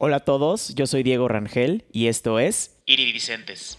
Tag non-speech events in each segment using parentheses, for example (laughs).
Hola a todos, yo soy Diego Rangel y esto es Iridicentes.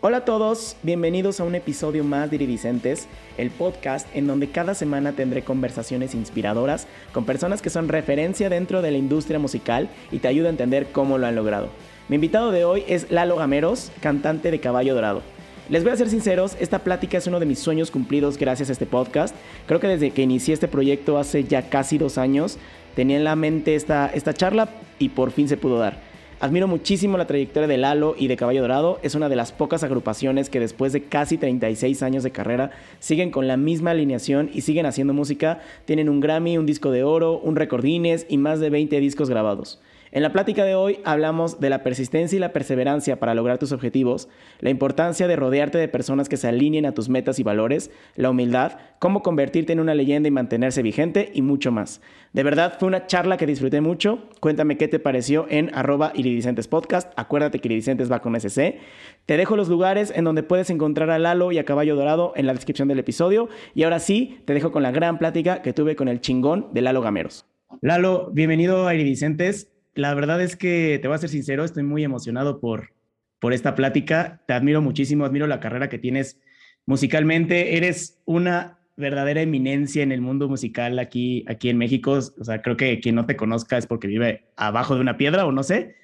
Hola a todos, bienvenidos a un episodio más de Iridicentes, el podcast en donde cada semana tendré conversaciones inspiradoras con personas que son referencia dentro de la industria musical y te ayuda a entender cómo lo han logrado. Mi invitado de hoy es Lalo Gameros, cantante de Caballo Dorado. Les voy a ser sinceros, esta plática es uno de mis sueños cumplidos gracias a este podcast. Creo que desde que inicié este proyecto hace ya casi dos años, tenía en la mente esta, esta charla y por fin se pudo dar. Admiro muchísimo la trayectoria de Lalo y de Caballo Dorado. Es una de las pocas agrupaciones que después de casi 36 años de carrera siguen con la misma alineación y siguen haciendo música. Tienen un Grammy, un disco de oro, un recordines y más de 20 discos grabados. En la plática de hoy hablamos de la persistencia y la perseverancia para lograr tus objetivos, la importancia de rodearte de personas que se alineen a tus metas y valores, la humildad, cómo convertirte en una leyenda y mantenerse vigente y mucho más. De verdad, fue una charla que disfruté mucho. Cuéntame qué te pareció en arroba iridicentes podcast. Acuérdate que iridicentes va con SC. Te dejo los lugares en donde puedes encontrar a Lalo y a Caballo Dorado en la descripción del episodio. Y ahora sí, te dejo con la gran plática que tuve con el chingón de Lalo Gameros. Lalo, bienvenido a Iridicentes la verdad es que te voy a ser sincero, estoy muy emocionado por, por esta plática. Te admiro muchísimo, admiro la carrera que tienes musicalmente. Eres una verdadera eminencia en el mundo musical aquí, aquí en México. O sea, creo que quien no te conozca es porque vive abajo de una piedra o no sé.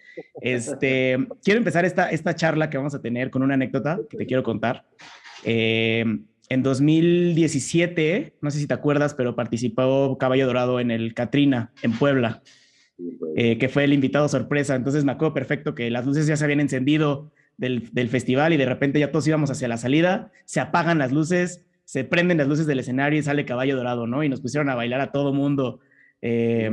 Este, (laughs) quiero empezar esta, esta charla que vamos a tener con una anécdota que te quiero contar. Eh, en 2017, no sé si te acuerdas, pero participó Caballo Dorado en el Catrina, en Puebla. Eh, que fue el invitado sorpresa. Entonces me acuerdo perfecto que las luces ya se habían encendido del, del, festival y de repente ya todos íbamos hacia la salida, se apagan las luces, se prenden las luces del escenario y sale Caballo Dorado, ¿no? Y nos pusieron a bailar a todo mundo eh,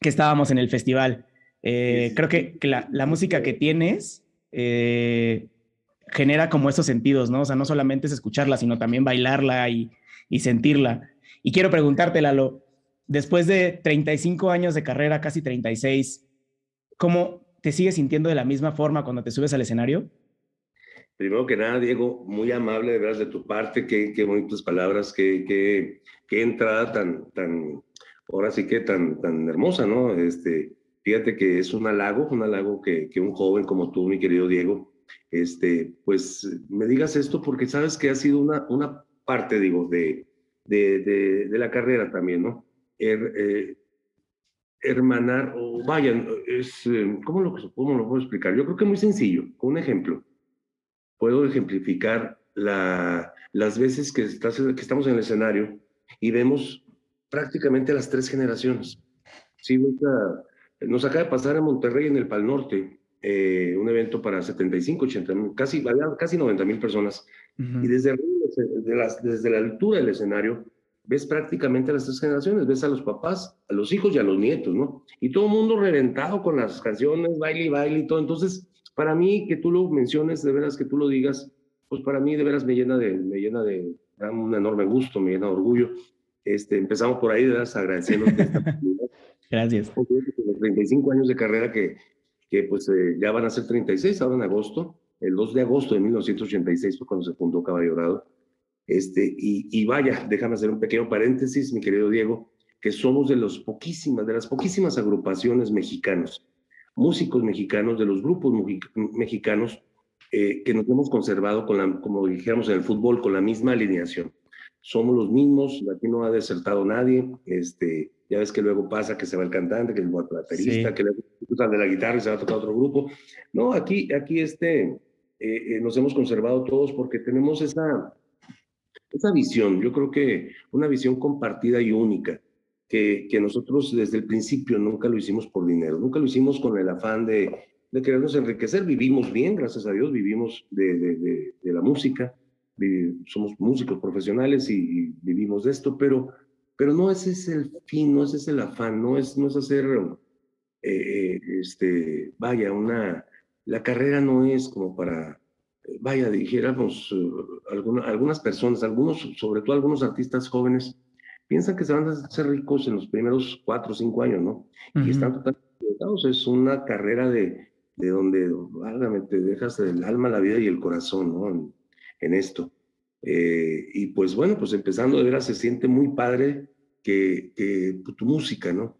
que estábamos en el festival. Eh, creo que, que la, la, música que tienes genera como esos sentidos, ¿no? O sea, no solamente es escucharla, sino también bailarla y, y sentirla. Y quiero preguntarte, Lalo, después de 35 años de carrera, casi 36, ¿cómo te sigues sintiendo de la misma forma cuando te subes al escenario? Primero que nada, Diego, muy amable de veras de tu parte, qué, qué bonitas palabras, qué, qué, qué, entrada tan, tan, ahora sí que tan, tan hermosa, ¿no? Este, fíjate que es un halago, un halago que, que un joven como tú, mi querido Diego, este, pues me digas esto porque sabes que ha sido una, una parte, digo, de, de, de, de la carrera también, ¿no? Her, eh, hermanar, o vayan, es, eh, ¿cómo, lo, ¿cómo lo puedo explicar? Yo creo que es muy sencillo, con un ejemplo. Puedo ejemplificar la, las veces que, estás, que estamos en el escenario y vemos prácticamente las tres generaciones. Sí, nos acaba de pasar en Monterrey, en el Pal Norte, eh, un evento para 75, 80, casi, casi 90 mil personas. Uh -huh. Y desde, desde la altura del escenario ves prácticamente a las tres generaciones, ves a los papás, a los hijos y a los nietos, ¿no? Y todo el mundo reventado con las canciones, baile y baile y todo. Entonces, para mí, que tú lo menciones, de veras que tú lo digas, pues para mí de veras me llena de, me llena de un enorme gusto, me llena de orgullo. Este, empezamos por ahí, de veras agradeciéndote esta (laughs) Gracias. Los 35 años de carrera que, que pues eh, ya van a ser 36, ahora en agosto, el 2 de agosto de 1986 fue cuando se fundó Caballo Dorado. Este, y, y, vaya, déjame hacer un pequeño paréntesis, mi querido Diego, que somos de, los poquísimas, de las poquísimas agrupaciones mexicanos, músicos mexicanos, de los grupos mexicanos eh, que nos hemos conservado, con la, como dijéramos en el fútbol, con la misma alineación. Somos los mismos, aquí no ha desertado nadie, este, ya ves que luego pasa que se va el cantante, que el baterista, sí. que le usan de la guitarra y se va a tocar otro grupo. No, aquí, aquí este, eh, eh, nos hemos conservado todos porque tenemos esa esa visión, yo creo que una visión compartida y única, que, que nosotros desde el principio nunca lo hicimos por dinero, nunca lo hicimos con el afán de, de querernos enriquecer, vivimos bien, gracias a Dios, vivimos de, de, de, de la música, somos músicos profesionales y, y, vivimos de esto, pero, pero no ese es el fin, no ese es el afán, no es, no es hacer, eh, este, vaya, una, la carrera no es como para vaya, dijéramos, uh, alguna, algunas personas, algunos, sobre todo algunos artistas jóvenes, piensan que se van a hacer ricos en los primeros cuatro o cinco años, ¿no? Uh -huh. Y están totalmente equivocados. Es una carrera de, de donde, válgame, te dejas el alma, la vida y el corazón, ¿no? En, en esto. Eh, y pues bueno, pues empezando de veras se siente muy padre que, que tu música, ¿no?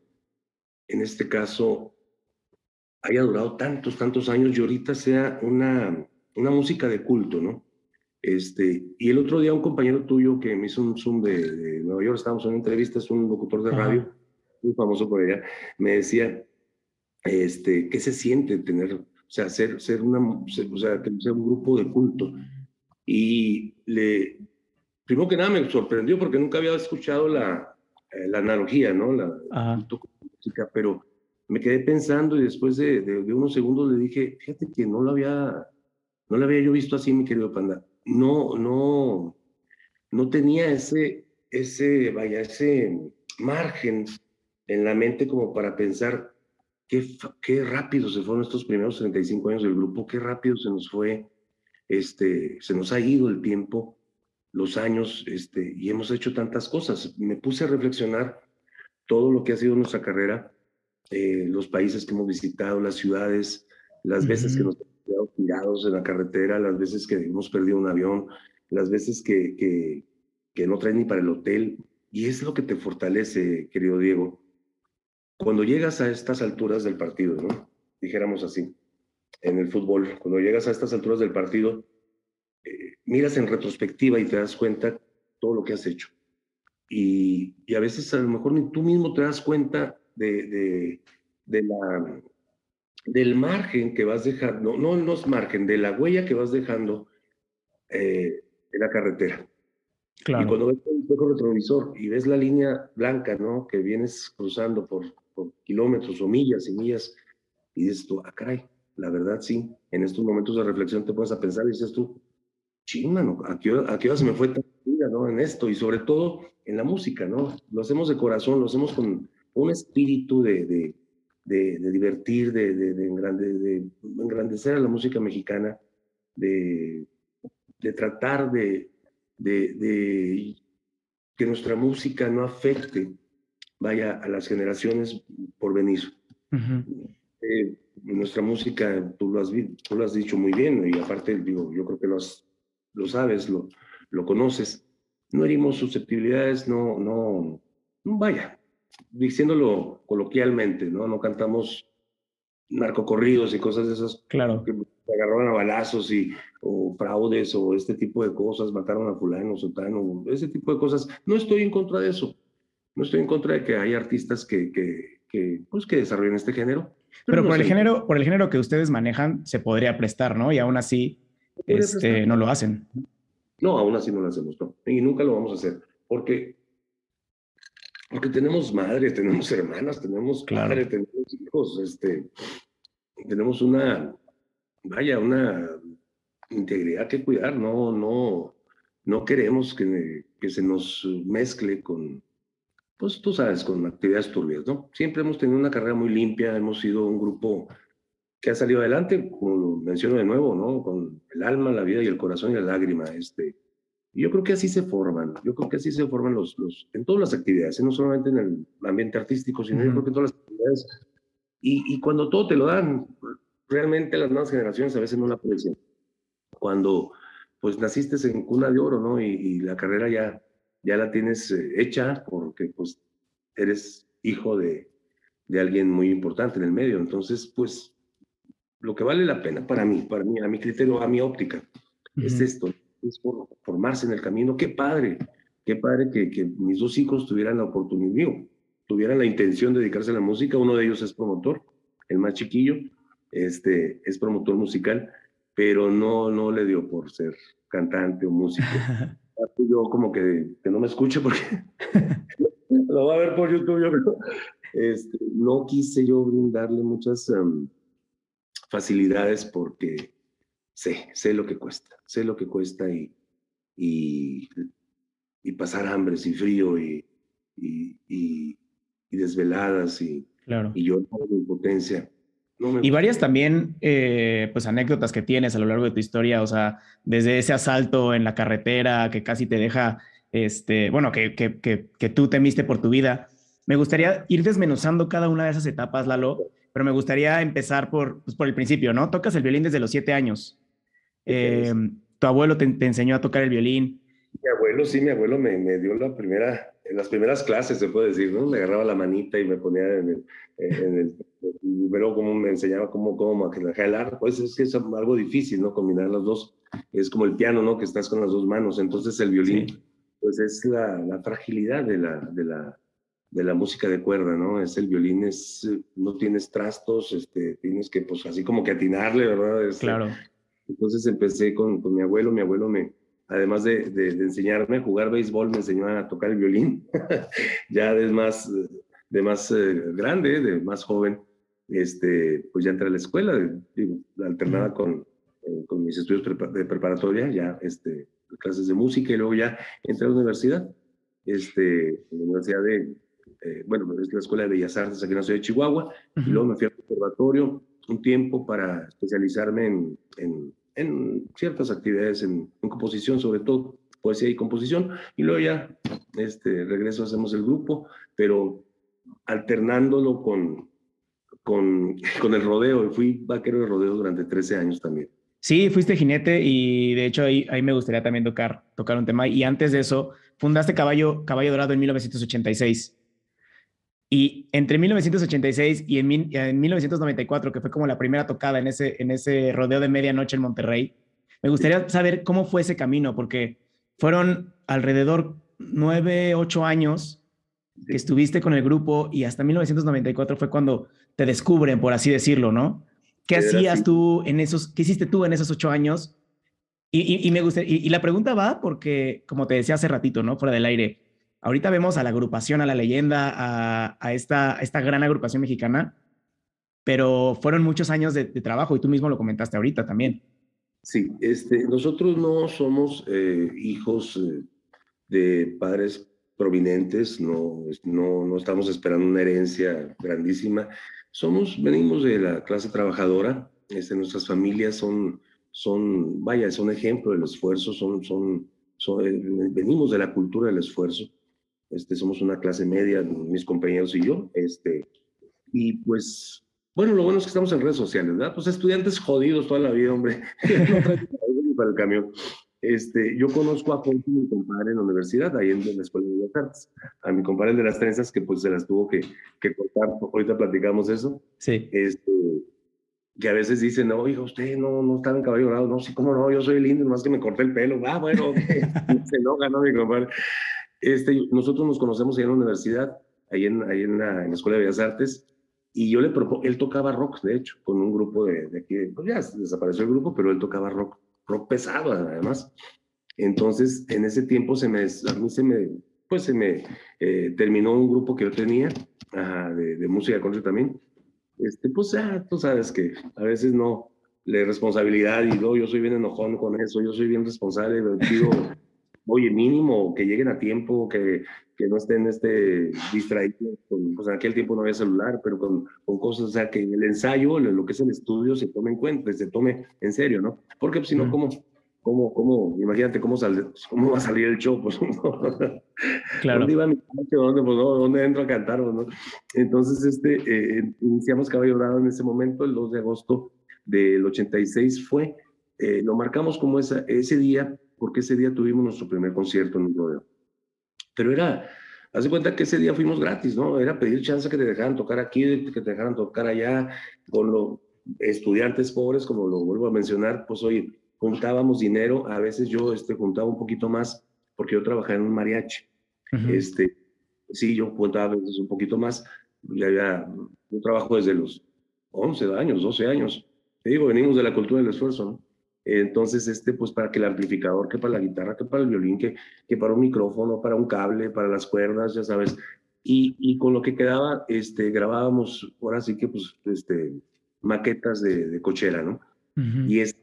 En este caso, haya durado tantos, tantos años y ahorita sea una, una música de culto, ¿no? Este, y el otro día un compañero tuyo que me hizo un Zoom de, Nueva York, estábamos en una entrevista, es un locutor de radio, muy famoso por allá, me decía, este, ¿qué se siente tener, o sea, ser, ser una, o sea, ser un grupo de culto? Y le, primero que nada me sorprendió porque nunca había escuchado la, eh, la analogía, ¿no? La, música, pero me quedé pensando y después de, de, unos segundos le dije, fíjate que no lo había, no lo había yo visto así, mi querido Panda. No, no, no tenía ese, ese, vaya, ese margen en la mente como para pensar qué, qué rápido se fueron estos primeros 35 años del grupo, qué rápido se nos fue, este, se nos ha ido el tiempo, los años, este, y hemos hecho tantas cosas. Me puse a reflexionar todo lo que ha sido nuestra carrera eh, los países que hemos visitado, las ciudades, las veces que nos quedado tirados en la carretera, las veces que hemos perdido un avión, las veces que, que, que no traen ni para el hotel. Y es lo que te fortalece, querido Diego. Cuando llegas a estas alturas del partido, ¿no? dijéramos así, en el fútbol, cuando llegas a estas alturas del partido, eh, miras en retrospectiva y te das cuenta todo lo que has hecho. Y, y, a veces a lo mejor ni tú mismo te das cuenta de, de, la, del margen que vas dejando, no, no es margen, de la huella que vas dejando eh, en la carretera. Claro. Y cuando ves el espejo retrovisor y ves la línea blanca, ¿no? Que vienes cruzando por, por kilómetros o millas y millas, y dices tú, ah, caray, la verdad sí, en estos momentos de reflexión te puedes a pensar y dices tú, chinga, ¿no? ¿A qué, hora, ¿A se me fue tan vida, ¿no? En esto, y sobre todo en la música, ¿no? Lo hacemos de corazón, lo hacemos con, un espíritu de, de, de, divertir, de, de, engrandecer a la música mexicana, de, tratar de, que nuestra música no afecte, vaya, a las generaciones por venir. Eh, nuestra música, tú lo, has, tú lo has dicho muy bien, y aparte, digo, yo creo que lo, lo sabes, lo, lo conoces, no herimos susceptibilidades, no, no, vaya, diciéndolo coloquialmente, ¿no? No cantamos narcocorridos y cosas de esas. Claro. Que agarraron a balazos y, o fraudes o este tipo de cosas, mataron a fulano, sotano, ese tipo de cosas. No estoy en contra de eso. No estoy en contra de que haya artistas que, que, que pues, que desarrollen este género. Pero, por, el género, por el género que ustedes manejan, se podría prestar, ¿no? Y aún así este, no lo hacen. No, aún así no lo hacemos, no. Y nunca lo vamos a hacer. Porque porque tenemos madre, tenemos hermanas, tenemos padre, tenemos hijos, este, tenemos una, vaya, una integridad que cuidar, no, no, no queremos que, que se nos mezcle con, pues tú sabes, con actividades turbias, ¿no? Siempre hemos tenido una carrera muy limpia, hemos sido un grupo que ha salido adelante, como lo menciono de nuevo, ¿no? Con el alma, la vida y el corazón y la lágrima, este, yo creo que así se forman, yo creo que así se forman los, los en todas las actividades, ¿eh? no solamente en el ambiente artístico, sino yo creo que en todas las actividades. Y, y, cuando todo te lo dan, realmente las nuevas generaciones a veces no la aprecian. Cuando pues naciste en cuna de oro, ¿no? Y, la carrera ya, ya la tienes eh, hecha porque pues eres hijo de, de alguien muy importante en el medio. Entonces, pues lo que vale la pena para mí, para mí, a mi criterio, a mi óptica, es esto, es formarse en el camino. Qué padre, qué padre que, que mis dos hijos tuvieran la oportunidad, tuvieran la intención de dedicarse a la música. Uno de ellos es promotor, el más chiquillo, este, es promotor musical, pero no, no le dio por ser cantante o músico. (laughs) yo como que, que no me escuche porque (laughs) lo va a ver por YouTube, yo creo. Este, no quise yo brindarle muchas em, facilidades porque sé, sé lo que cuesta, sé lo que cuesta y, y, y pasar hambres y frío y, y, desveladas y, claro. y yo en impotencia. y varias también, eh, pues, anécdotas que tienes a lo largo de tu historia, o sea, desde ese asalto en la carretera que casi te deja, este, bueno, que, que, que, que tú temiste por tu vida. Me gustaría ir desmenuzando cada una de esas etapas, Lalo, pero me gustaría empezar por, pues, por el principio, ¿no? Tocas el violín desde los siete años. Eh, tu abuelo te, enseñó a tocar el violín. Mi abuelo, sí, mi abuelo me, me, dio la primera, en las primeras clases, se puede decir, ¿no? Me agarraba la manita y me ponía en el, en el pero como me enseñaba cómo, cómo jalar, pues es que es algo difícil, ¿no? Combinar las dos. Es como el piano, ¿no? Que estás con las dos manos. Entonces el violín, pues es la, la fragilidad de la, de, la, de la música de cuerda, ¿no? Es el violín, es, no tienes trastos, este, tienes que, pues así como que atinarle, ¿verdad? Este, claro. Entonces empecé con, con mi abuelo, mi abuelo me, además de, de, enseñarme a jugar béisbol, me enseñó a tocar el violín, (laughs) ya de más, de más eh, grande, de más joven, este, pues ya entré a la escuela, digo, alternada con, eh, con mis estudios de preparatoria, ya este, clases de música y luego ya entré a la universidad, este, en la Universidad de, eh, bueno, es la Escuela de Bellas Artes aquí en la ciudad de Chihuahua, y luego me fui al conservatorio un tiempo para especializarme en, en, en ciertas actividades, en, en, composición sobre todo, poesía y composición, y luego ya este, regreso, hacemos el grupo, pero alternándolo con, con, (laughs) con el rodeo, fui vaquero de rodeo durante 13 años también. Sí, fuiste jinete y de hecho ahí, ahí me gustaría también tocar, tocar un tema. Y antes de eso, fundaste Caballo, Caballo Dorado en 1986. Y entre 1986 y en, en, 1994, que fue como la primera tocada en ese, en ese rodeo de medianoche en Monterrey, me gustaría saber cómo fue ese camino, porque fueron alrededor nueve, ocho años que estuviste con el grupo y hasta 1994 fue cuando te descubren, por así decirlo, ¿no? ¿Qué hacías tú en esos, qué hiciste tú en esos ocho años? Y, y, me gusta, y, la pregunta va porque, como te decía hace ratito, ¿no? Fuera del aire, ahorita vemos a la agrupación, a la leyenda, a, a esta, esta gran agrupación mexicana, pero fueron muchos años de, trabajo y tú mismo lo comentaste ahorita también. Sí, este, nosotros no somos eh, hijos eh, de padres prominentes, no, no, no estamos esperando una herencia grandísima. Somos, venimos de la clase trabajadora, este, nuestras familias son, son, vaya, son ejemplo del esfuerzo, son, son, eh, venimos de la cultura del esfuerzo. Este, somos una clase media, mis compañeros y yo, este, y pues, bueno, lo bueno es que estamos en redes sociales, ¿verdad? Pues estudiantes jodidos toda la vida, hombre, (laughs) (laughs) no para el camión. Este, yo conozco a Ponce, mi compadre en la universidad, ahí en la Escuela de Bellas Artes, a mi compadre de las trenzas que pues se las tuvo que, que cortar, ahorita platicamos eso. Sí. Este, que a veces dicen, no, hijo, usted no, no estaba en caballo dorado, no, sí, cómo no, yo soy lindo, más que me corté el pelo, ah, bueno, (laughs) se enoja, ¿no, mi compadre? Este, nosotros nos conocemos ahí en la universidad, ahí en, ahí en, la, en la Escuela de Bellas Artes, y yo le propongo, él tocaba rock, de hecho, con un grupo de, de aquí, pues ya desapareció el grupo, pero él tocaba rock rock pesado además. Entonces, en ese tiempo se me, a mí se me, pues se me eh, terminó un grupo que yo tenía de, de, música country también. Este, pues ya, tú sabes que a veces no, le responsabilidad y no, yo soy bien enojón con eso, yo soy bien responsable, pido, oye, mínimo, que lleguen a tiempo, que, que no estén este, distraídos, con, pues en aquel tiempo no había celular, pero con, con cosas, o sea, que en el ensayo, lo que es el estudio, se tome en cuenta, se tome en serio, ¿no? Porque pues, si no, ¿cómo, cómo, cómo, imagínate cómo, sale, cómo va a salir el show? Pues, (laughs) claro. ¿Dónde iba mi ¿Dónde, pues, ¿Dónde entro a cantar? Pues, ¿no? Entonces, este, eh, iniciamos Caballo Dorado en ese momento, el 2 de agosto del 86 fue, eh, lo marcamos como esa, ese día, porque ese día tuvimos nuestro primer concierto en un rodeo pero era, haz de cuenta que ese día fuimos gratis, ¿no? Era pedir chance que te dejaran tocar aquí, que te dejaran tocar allá, con los estudiantes pobres, como lo vuelvo a mencionar, pues oye, juntábamos dinero, a veces yo este, juntaba un poquito más, porque yo trabajaba en un mariachi. este, sí, yo juntaba a veces un poquito más, ya, ya, yo trabajo desde los 11 años, 12 años. Te digo, venimos de la cultura del esfuerzo, ¿no? Entonces, este, pues para que el amplificador, que para la guitarra, que para el violín, que, que para un micrófono, para un cable, para las cuerdas, ya sabes. Y, y con lo que quedaba, este, grabábamos, ahora sí que, pues, este, maquetas de, de cochera, ¿no? Y es,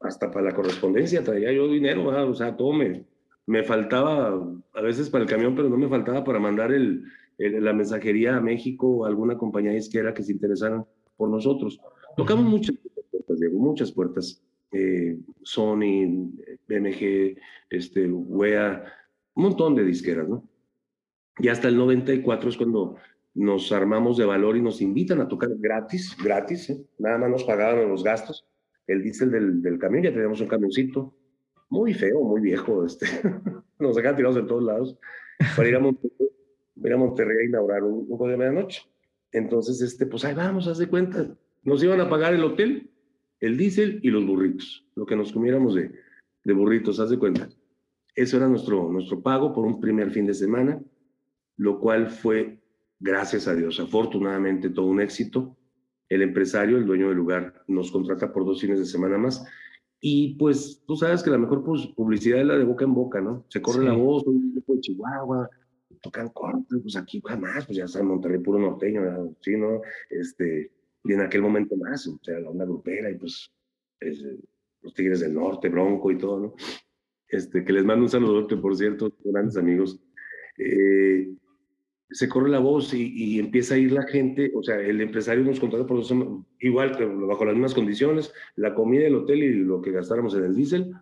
hasta para la correspondencia traía yo dinero, o sea, todo me, me faltaba, a veces para el camión, pero no me faltaba para mandar el, la mensajería a México o alguna compañía izquierda que se interesaran por nosotros. Tocamos muchas puertas, Diego, muchas puertas eh, Sony, BMG, este, WEA, un montón de disqueras, ¿no? Y hasta el 94 es cuando nos armamos de valor y nos invitan a tocar gratis, gratis, ¿eh? nada más nos pagaban los gastos, el diésel del, del camión, ya teníamos un camioncito, muy feo, muy viejo, este, (laughs) nos dejaban tirados en todos lados, para ir a Monterrey, ir a, Monterrey a inaugurar un, un de medianoche. Entonces, este, pues ahí vamos, haz de cuenta. Nos iban a pagar el hotel, el diésel y los burritos, lo que nos comiéramos de, de burritos, haz de cuenta. Eso era nuestro, nuestro pago por un primer fin de semana, lo cual fue, gracias a Dios, afortunadamente todo un éxito. El empresario, el dueño del lugar, nos contrata por dos fines de semana más. Y pues tú sabes que la mejor publicidad es la de boca en boca, ¿no? Se corre la voz, un grupo de Chihuahua, tocan cortes, pues aquí jamás, pues ya está en Monterrey puro norteño, sí, ¿no? Este, y en aquel momento más, o sea, la onda grupera y pues los Tigres del Norte, Bronco y todo, ¿no? Este, que les mando un saludote, por cierto, grandes amigos. Eh, se corre la voz y, empieza a ir la gente, o sea, el empresario nos contrata por igual, pero bajo las mismas condiciones, la comida del hotel y lo que gastáramos en el diésel,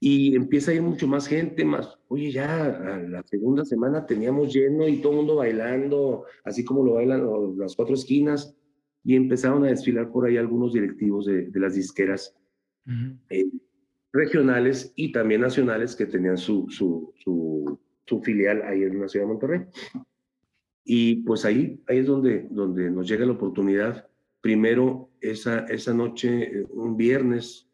y empieza a ir mucho más gente, más, oye, ya la segunda semana teníamos lleno y todo el mundo bailando, así como lo bailan las cuatro esquinas, y empezaron a desfilar por ahí algunos directivos de, las disqueras eh, regionales y también nacionales que tenían su, su, su, su, filial ahí en la ciudad de Monterrey. Y pues ahí, ahí es donde, donde nos llega la oportunidad. Primero, esa, esa noche, un viernes,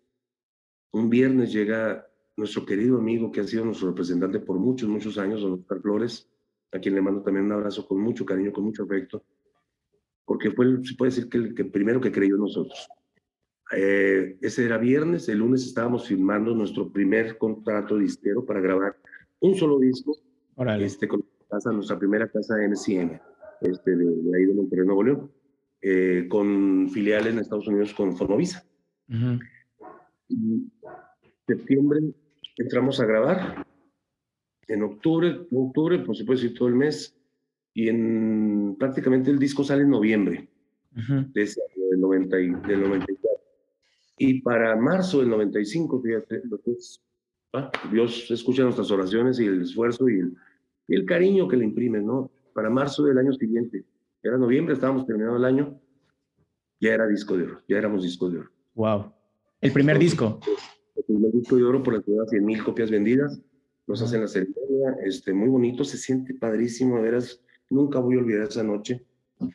un viernes llega nuestro querido amigo que ha sido nuestro representante por muchos, muchos años, don Oscar Flores, a quien le mando también un abrazo con mucho cariño, con mucho afecto, porque fue, se puede decir que el, que primero que creyó en nosotros. Eh, ese era viernes, el lunes estábamos filmando nuestro primer contrato disquero para grabar un solo disco, este, con casa, nuestra primera casa MCM, este, de, de ahí de Monterrey, Nuevo León, eh, con filiales en Estados Unidos con Fonovisa. Uh septiembre entramos a grabar. En octubre, en octubre, se puede decir todo el mes. Y en prácticamente el disco sale en noviembre de ese año, del, 90 y, del 94. Y para marzo del 95, fíjate, lo que es, Dios escucha nuestras oraciones y el esfuerzo y el, y el cariño que le imprime, ¿no? Para marzo del año siguiente, era noviembre, estábamos terminando el año, ya era disco de oro, ya éramos disco de oro. Wow. El primer disco el primer disco de oro por las 100 mil copias vendidas. Nos hacen la ceremonia, este, muy bonito, se siente padrísimo, de veras. Nunca voy a olvidar esa noche.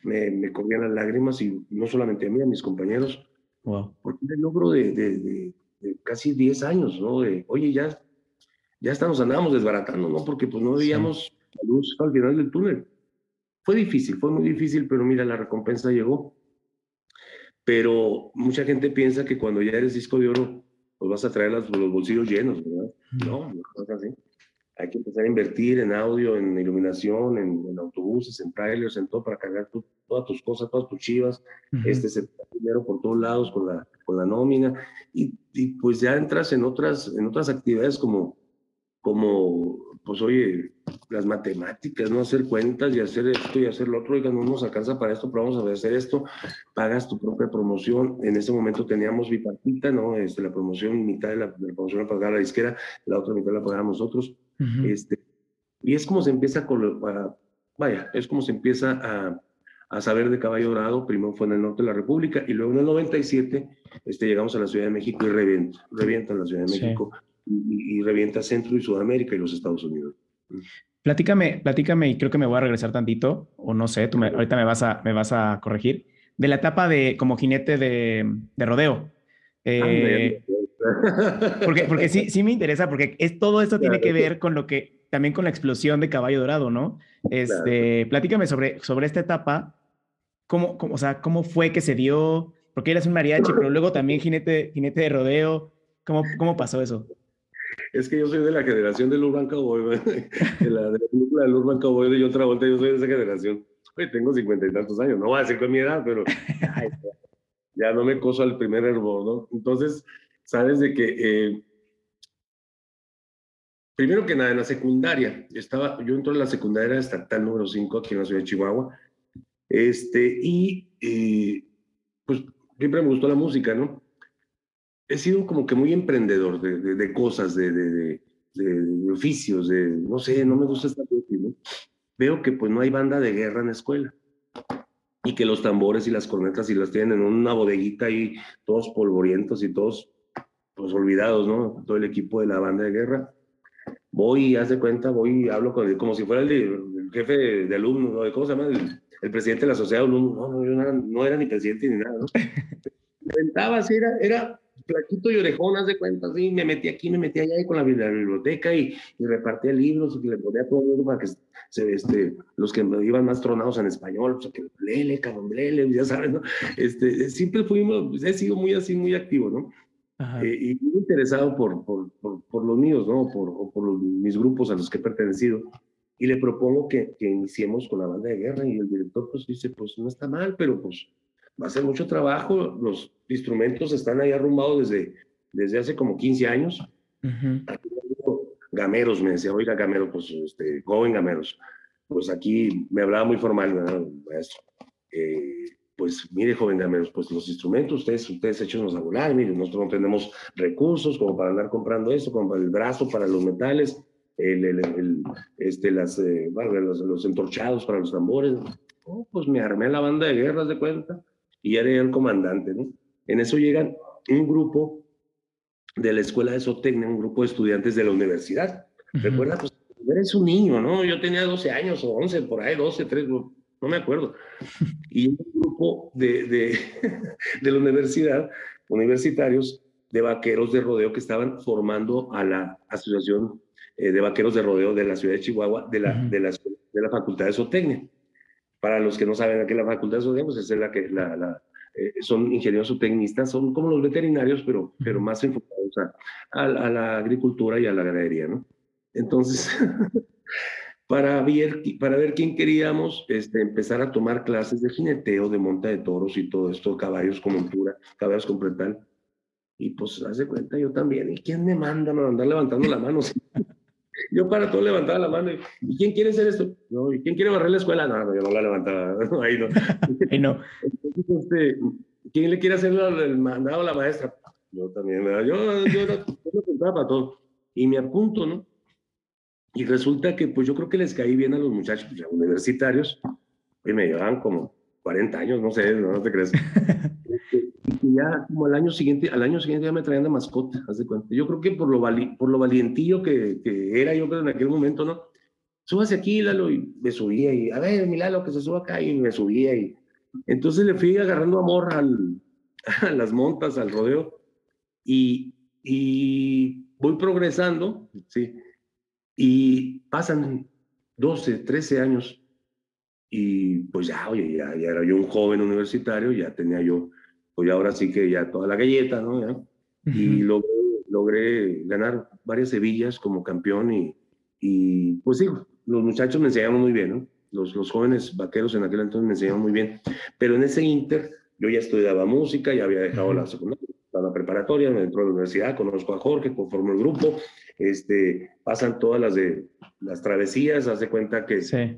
Me, me corrían las lágrimas y no solamente a mí, a mis compañeros. Wow. Porque el logro de, de, casi 10 años, ¿no? De, oye, ya, ya estamos, andábamos desbaratando, ¿no? Porque pues no veíamos la luz al final del túnel. Fue difícil, fue muy difícil, pero mira, la recompensa llegó. Pero mucha gente piensa que cuando ya eres disco de oro, pues vas a traer los, bolsillos llenos, ¿verdad? No, no es así. Hay que empezar a invertir en audio, en iluminación, en, autobuses, en trailers, en todo para cargar todas tus cosas, todas tus chivas. Este se dinero por todos lados con la, con la nómina y, y, pues ya entras en otras, en otras actividades como, como pues oye, las matemáticas, no hacer cuentas y hacer esto y hacer lo otro, oigan, no nos alcanza para esto, pero vamos a hacer esto, pagas tu propia promoción. En ese momento teníamos bipartita, ¿no? Este, la promoción, mitad de la, promoción la pagaba la disquera, la otra mitad la pagábamos nosotros. Este, y es como se empieza con, vaya, es como se empieza a, a saber de Caballo Dorado, primero fue en el norte de la República y luego en el 97 este, llegamos a la Ciudad de México y revienta, revienta la Ciudad de México y, revienta Centro y Sudamérica y los Estados Unidos. Platícame, platícame, y creo que me voy a regresar tantito, o no sé, tú me, ahorita me vas, a, me vas a corregir, de la etapa de como jinete de, de rodeo. Eh, (laughs) porque, porque sí, sí me interesa, porque es, todo esto tiene que ver con lo que, también con la explosión de Caballo Dorado, ¿no? Este, Platícame sobre, sobre esta etapa, cómo, cómo, o sea, cómo fue que se dio, porque eras un mariachi, pero luego también (laughs) jinete, jinete de rodeo, ¿cómo, cómo pasó eso? Es que yo soy de la generación del Urban Cowboy, de la, de la película del Urban Cowboy de otra vuelta, yo soy de esa generación. Oye, tengo cincuenta y tantos años, no voy a decir con mi edad, pero ya no me coso al primer hervor, ¿no? Entonces, sabes de que, eh, primero que nada, en la secundaria, estaba, yo entro en la secundaria estatal número 5 aquí en la ciudad de Chihuahua, este, y eh, pues siempre me gustó la música, ¿no? he sido como que muy emprendedor de, de, cosas, de, de, oficios, de, no sé, no me gusta estar ¿no? Veo que pues no hay banda de guerra en la escuela y que los tambores y las cornetas y las tienen en una bodeguita ahí todos polvorientos y todos pues olvidados, ¿no? Todo el equipo de la banda de guerra. voy y hace cuenta, voy y hablo con él como si fuera el, jefe de, de alumnos, ¿no? ¿cómo se llama? El, presidente de la sociedad de alumnos. No, no, yo no era, no era ni presidente ni nada, ¿no? (laughs) Así, era, era plaquito y orejón, haz de cuenta, así, me metí aquí, me metí allá con la, biblioteca y, y, repartía libros y le ponía todo el para que se, este, los que iban más tronados en español, pues que lele, cabrón, lele, ya sabes, ¿no? Este, siempre fuimos, he sido muy así, muy activo, ¿no? Eh, y muy interesado por, por, por, los míos, ¿no? Por, por los, mis grupos a los que he pertenecido. Y le propongo que, que iniciemos con la banda de guerra y el director pues dice, pues no está mal, pero pues va a ser mucho trabajo, los instrumentos están ahí arrumbados desde, desde hace como 15 años. Gameros, me decía, oiga, Gamero, pues, este, joven Gameros, pues aquí me hablaba muy formal, maestro. Eh, pues mire, joven Gameros, pues los instrumentos, ustedes, ustedes échenos a volar, mire, nosotros no tenemos recursos como para andar comprando esto, como para el brazo, para los metales, el, el, este, las, eh, los, los, entorchados para los tambores. Oh, pues me armé la banda de guerras de cuenta y era el comandante, ¿no? En eso llegan un grupo de la escuela de zootecnia, un grupo de estudiantes de la universidad. Recuerda, pues eres un niño, ¿no? Yo tenía 12 años o 11, por ahí, 12, 3, no, me acuerdo. (laughs) Y un grupo de, de, (laughs) de la universidad, universitarios, de vaqueros de rodeo que estaban formando a la Asociación eh, de Vaqueros de Rodeo de la ciudad de Chihuahua, de la, de la, de la Facultad de Zootecnia. Para los que no saben, aquí la Facultad de Zootecnia pues, es la que la, la eh, son ingenieros o tecnistas, son como los veterinarios, pero, pero más enfocados a, a, la agricultura y a la ganadería, ¿no? Entonces, (laughs) para, ver, para ver quién queríamos este, empezar a tomar clases de jineteo, de monta de toros y todo esto, caballos con montura, caballos con pretal. Y pues, hace cuenta, yo también. ¿Y quién me manda a andar levantando la mano? (laughs) Yo para todo levantaba la mano. ¿Y quién quiere hacer esto? No, ¿Y quién quiere barrer la escuela? No, no yo no la levantaba. (laughs) Ahí no. Ahí no. Este, ¿Quién le quiere hacer el mandado a la maestra? Yo también. Yo, yo, yo, yo para todo. Y me apunto, ¿no? Y resulta que, pues yo creo que les caí bien a los muchachos pues, universitarios. Y me llevaban como 40 años, no sé, no, te crees. (laughs) y ya como al año siguiente, al año siguiente ya me traían de mascota, haz de cuenta. Yo creo que por lo, vali, por lo valientillo que, que, era yo creo en aquel momento, ¿no? Súbase aquí, Lalo, y me subía, y a ver, mi Lalo, que se suba acá, y me subía, y entonces le fui agarrando amor al, (laughs) a las montas, al rodeo, y, y voy progresando, ¿sí? Y pasan 12, 13 años, y pues ya, oye, ya, ya era yo un joven universitario, ya tenía yo pues ahora sí que ya toda la galleta, ¿no? Y logré, logré, ganar varias Sevillas como campeón y, y pues sí, los muchachos me enseñaron muy bien, ¿no? Los, los jóvenes vaqueros en aquel entonces me enseñaron muy bien, pero en ese inter yo ya estudiaba música, ya había dejado la secundaria, la preparatoria, entró a la universidad, conozco a Jorge, conformo el grupo, este, pasan todas las de las travesías, hace cuenta que antes de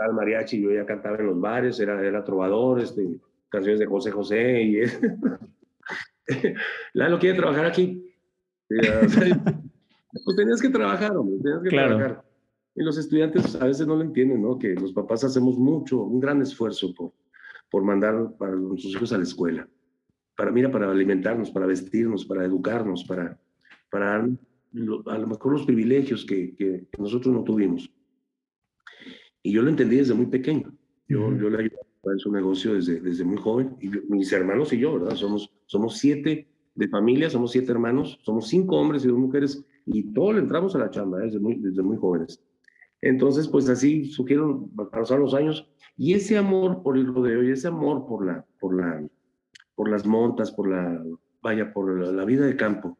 al mariachi yo ya cantaba en los bares, era, era trovador, este, canciones de José José y. (laughs) Lalo quiere trabajar aquí. (laughs) pues tenías que trabajar, hombre, tenías que trabajar. Y los estudiantes a veces no lo entienden, ¿no? Que los papás hacemos mucho, un gran esfuerzo por, por mandar para nuestros hijos a la escuela. Para, mira, para alimentarnos, para vestirnos, para educarnos, para, para a lo mejor los privilegios que, que, nosotros no tuvimos. Y yo lo entendí desde muy pequeño. Yo, yo le ayudé en su negocio desde, desde muy joven, y mis hermanos y yo, ¿verdad? Somos, somos siete de familia, somos siete hermanos, somos cinco hombres y dos mujeres, y todos le entramos a la chamba ¿eh? desde, muy, desde muy jóvenes. Entonces, pues así surgieron, pasar los años, y ese amor por el rodeo, y ese amor por, la, por, la, por las montas, por la, vaya, por la, vida de campo,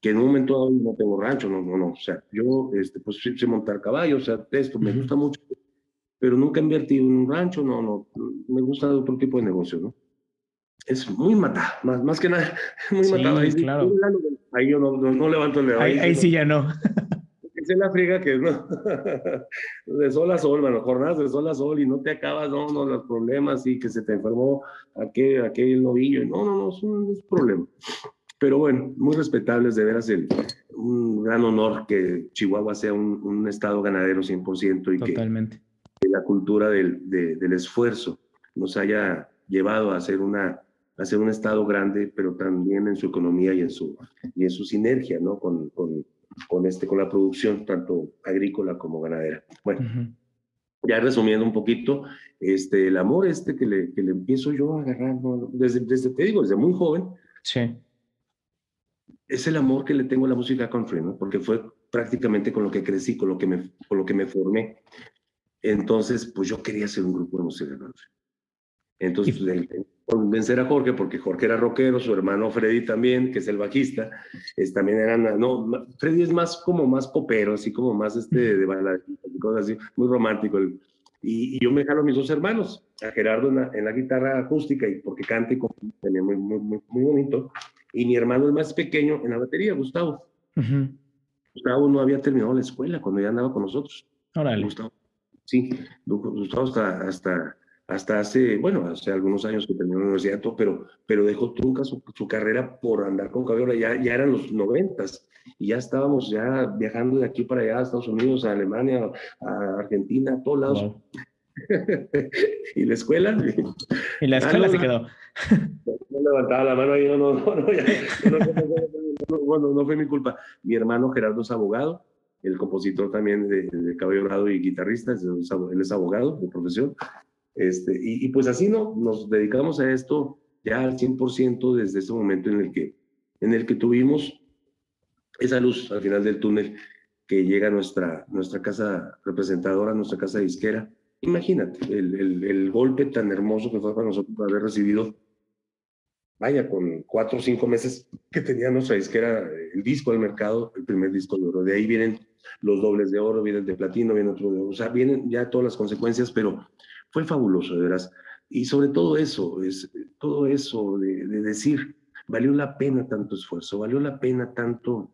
que en un momento no tengo rancho, no, no, no, o sea, yo, este, pues sé montar caballos, o sea, esto me gusta mucho, pero nunca he invertido en un rancho, no, no, me gusta otro tipo de negocio, ¿no? Es muy matado, más, más que nada, (laughs) muy matado. Ahí, claro. ahí yo no, no, levanto el dedo. Ahí, ahí, sí ya no. Es en la friega que no, (laughs) de sol a sol, bueno, jornadas de sol a sol y no te acabas, no, no, los problemas y que se te enfermó aquel, aquel novillo, no, no, no, es un, problema. Pero bueno, muy respetables, de veras, el, un gran honor que Chihuahua sea un, un estado ganadero 100% y Totalmente la cultura del, del esfuerzo nos haya llevado a ser una a ser un estado grande, pero también en su economía y en su, y en su sinergia ¿no? con, con, con, este, con la producción, tanto agrícola como ganadera. Bueno, ya resumiendo un poquito, este, el amor este que le, que le empiezo yo a agarrar, desde, desde, te digo, desde muy joven, sí. es el amor que le tengo a la música country, ¿no? porque fue prácticamente con lo que crecí, con lo que me, con lo que me formé. Entonces, pues yo quería hacer un grupo de música country. Entonces, convencer a Jorge, porque Jorge era rockero, su hermano Freddy también, que es el bajista, es, también eran, no, Freddy es más como más popero, así como más este de cosas así, muy romántico. Y, yo me jalo a mis dos hermanos, a Gerardo en la, guitarra acústica, y porque canta y también muy, muy, muy, bonito, y mi hermano el más pequeño en la batería, Gustavo. Gustavo no había terminado la escuela cuando ya andaba con nosotros. Órale. Gustavo. Sí, Gustavo hasta, hasta hasta hace, bueno, hace algunos años que terminó la universidad, pero, pero dejó trunca su, su carrera por andar con cabello, ya, ya eran los noventas, y ya estábamos ya viajando de aquí para allá, a Estados Unidos, a Alemania, a Argentina, a todos lados. (laughs) ¿Y la escuela? Y la escuela se quedó. No levantaba la mano ahí, no, no, no, no, no, fue mi culpa. Mi hermano Gerardo es abogado, el compositor también de, de Cabello Dorado y guitarrista, él es abogado de profesión, este, y, pues así no, nos dedicamos a esto ya al 100% desde ese momento en el que, en el que tuvimos esa luz al final del túnel que llega a nuestra, nuestra casa representadora, nuestra casa disquera. Imagínate el, el, el, golpe tan hermoso que fue para nosotros haber recibido, vaya, con cuatro o cinco meses que tenía nuestra disquera, el disco al mercado, el primer disco de oro. De ahí vienen los dobles de oro, viene el de platino, viene otro de oro. O sea, vienen ya todas las consecuencias, pero fue fabuloso, de veras. Y sobre todo eso, es, todo eso de, decir, valió la pena tanto esfuerzo, valió la pena tanto,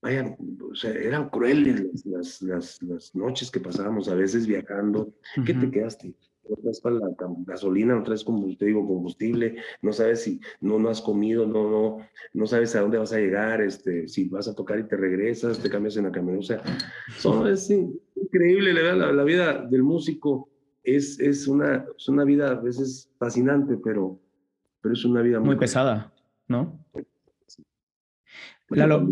vaya, o sea, eran crueles las, las, las, noches que pasábamos a veces viajando. ¿Qué te quedaste? no traes para la gasolina, no traes combustible, digo, combustible, no sabes si no, no has comido, no, no, no sabes a dónde vas a llegar, este, si vas a tocar y te regresas, te cambias en la camioneta, o sea, son, es increíble la, la, vida del músico es, es, una, es una vida a veces fascinante, pero, pero es una vida muy, pesada, ¿no? Lalo.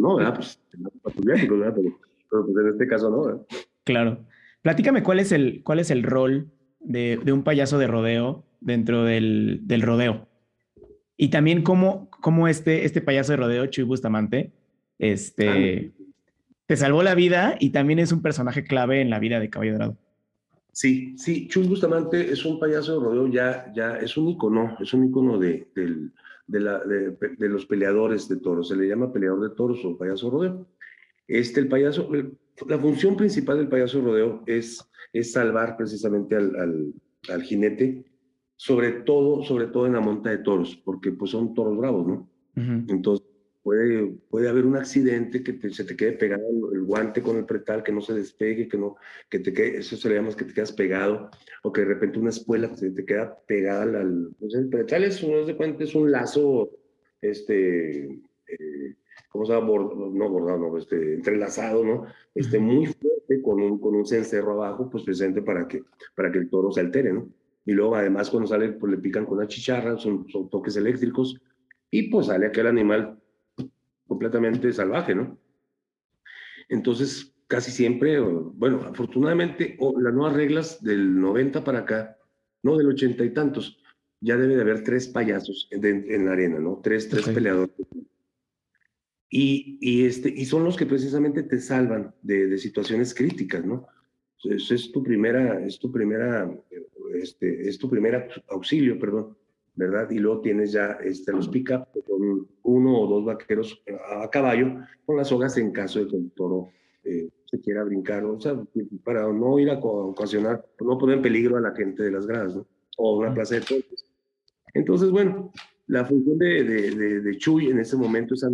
No, ¿verdad? Pues, ¿verdad? Pero, pero pues en este caso no, ¿verdad? Claro. Platícame cuál es el, cuál es el rol de, de un payaso de rodeo dentro del, del rodeo. Y también cómo, cómo este, este payaso de rodeo, Chuy Bustamante, este, ah, te salvó la vida y también es un personaje clave en la vida de Caballo Dorado. Sí, sí, Chuy Bustamante es un payaso de rodeo, ya, ya es un icono, es un icono de, de, la, de, los peleadores de toros, se le llama peleador de toros o payaso de rodeo. Este, el payaso, la función principal del payaso de rodeo es, es salvar precisamente al, al, al, jinete, sobre todo, sobre todo en la monta de toros, porque pues son toros bravos, ¿no? Entonces, puede, puede haber un accidente que se te quede pegado el, guante con el pretal, que no se despegue, que no, que te quede, eso se le llama que te quedas pegado, o que de repente una espuela se te queda pegada al, pues el pretal es, no de cuenta, es un lazo, este, eh, ¿cómo se llama? no bordado, no, este, entrelazado, ¿no? Este, muy fuerte con un, con un cencerro abajo, pues presente para que, para que el toro se altere, ¿no? Y luego además cuando sale, pues le pican con una chicharra, son, son toques eléctricos, y pues sale aquel animal completamente salvaje, ¿no? Entonces, casi siempre, bueno, afortunadamente, las nuevas reglas del 90 para acá, no del 80 y tantos, ya debe de haber tres payasos en, la arena, ¿no? Tres, tres peleadores. Y, y, este, y son los que precisamente te salvan de, de situaciones críticas, ¿no? Entonces, es tu primera, es tu primera, este, es tu primer auxilio, perdón. ¿Verdad? Y luego tienes ya este, los pick-up con uno o dos vaqueros a caballo con las sogas en caso de que el toro eh, se quiera brincar, o sea, para no ir a ocasionar, no poner en peligro a la gente de las gradas, ¿no? O una plaza de toros. Entonces, bueno, la función de, de, de, Chuy en ese momento, esa,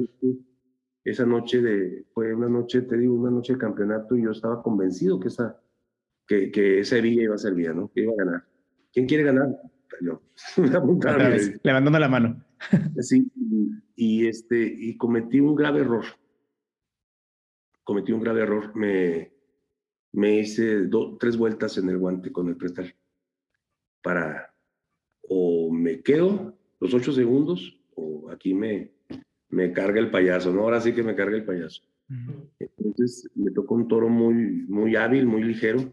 esa noche de, fue una noche, te digo, una noche de campeonato y yo estaba convencido que esa, que, que esa villa iba a ser vía, ¿no? Que iba a ganar. ¿Quién quiere ganar? Yo. (laughs) levantando la mano. (laughs) sí, y, este, y cometí un grave error. Cometí un grave error. Me, me hice tres vueltas en el guante con el prestal. Para o me quedo los ocho segundos o aquí me, me carga el payaso, ¿no? Ahora sí que me carga el payaso. Entonces me tocó un toro muy, muy hábil, muy ligero,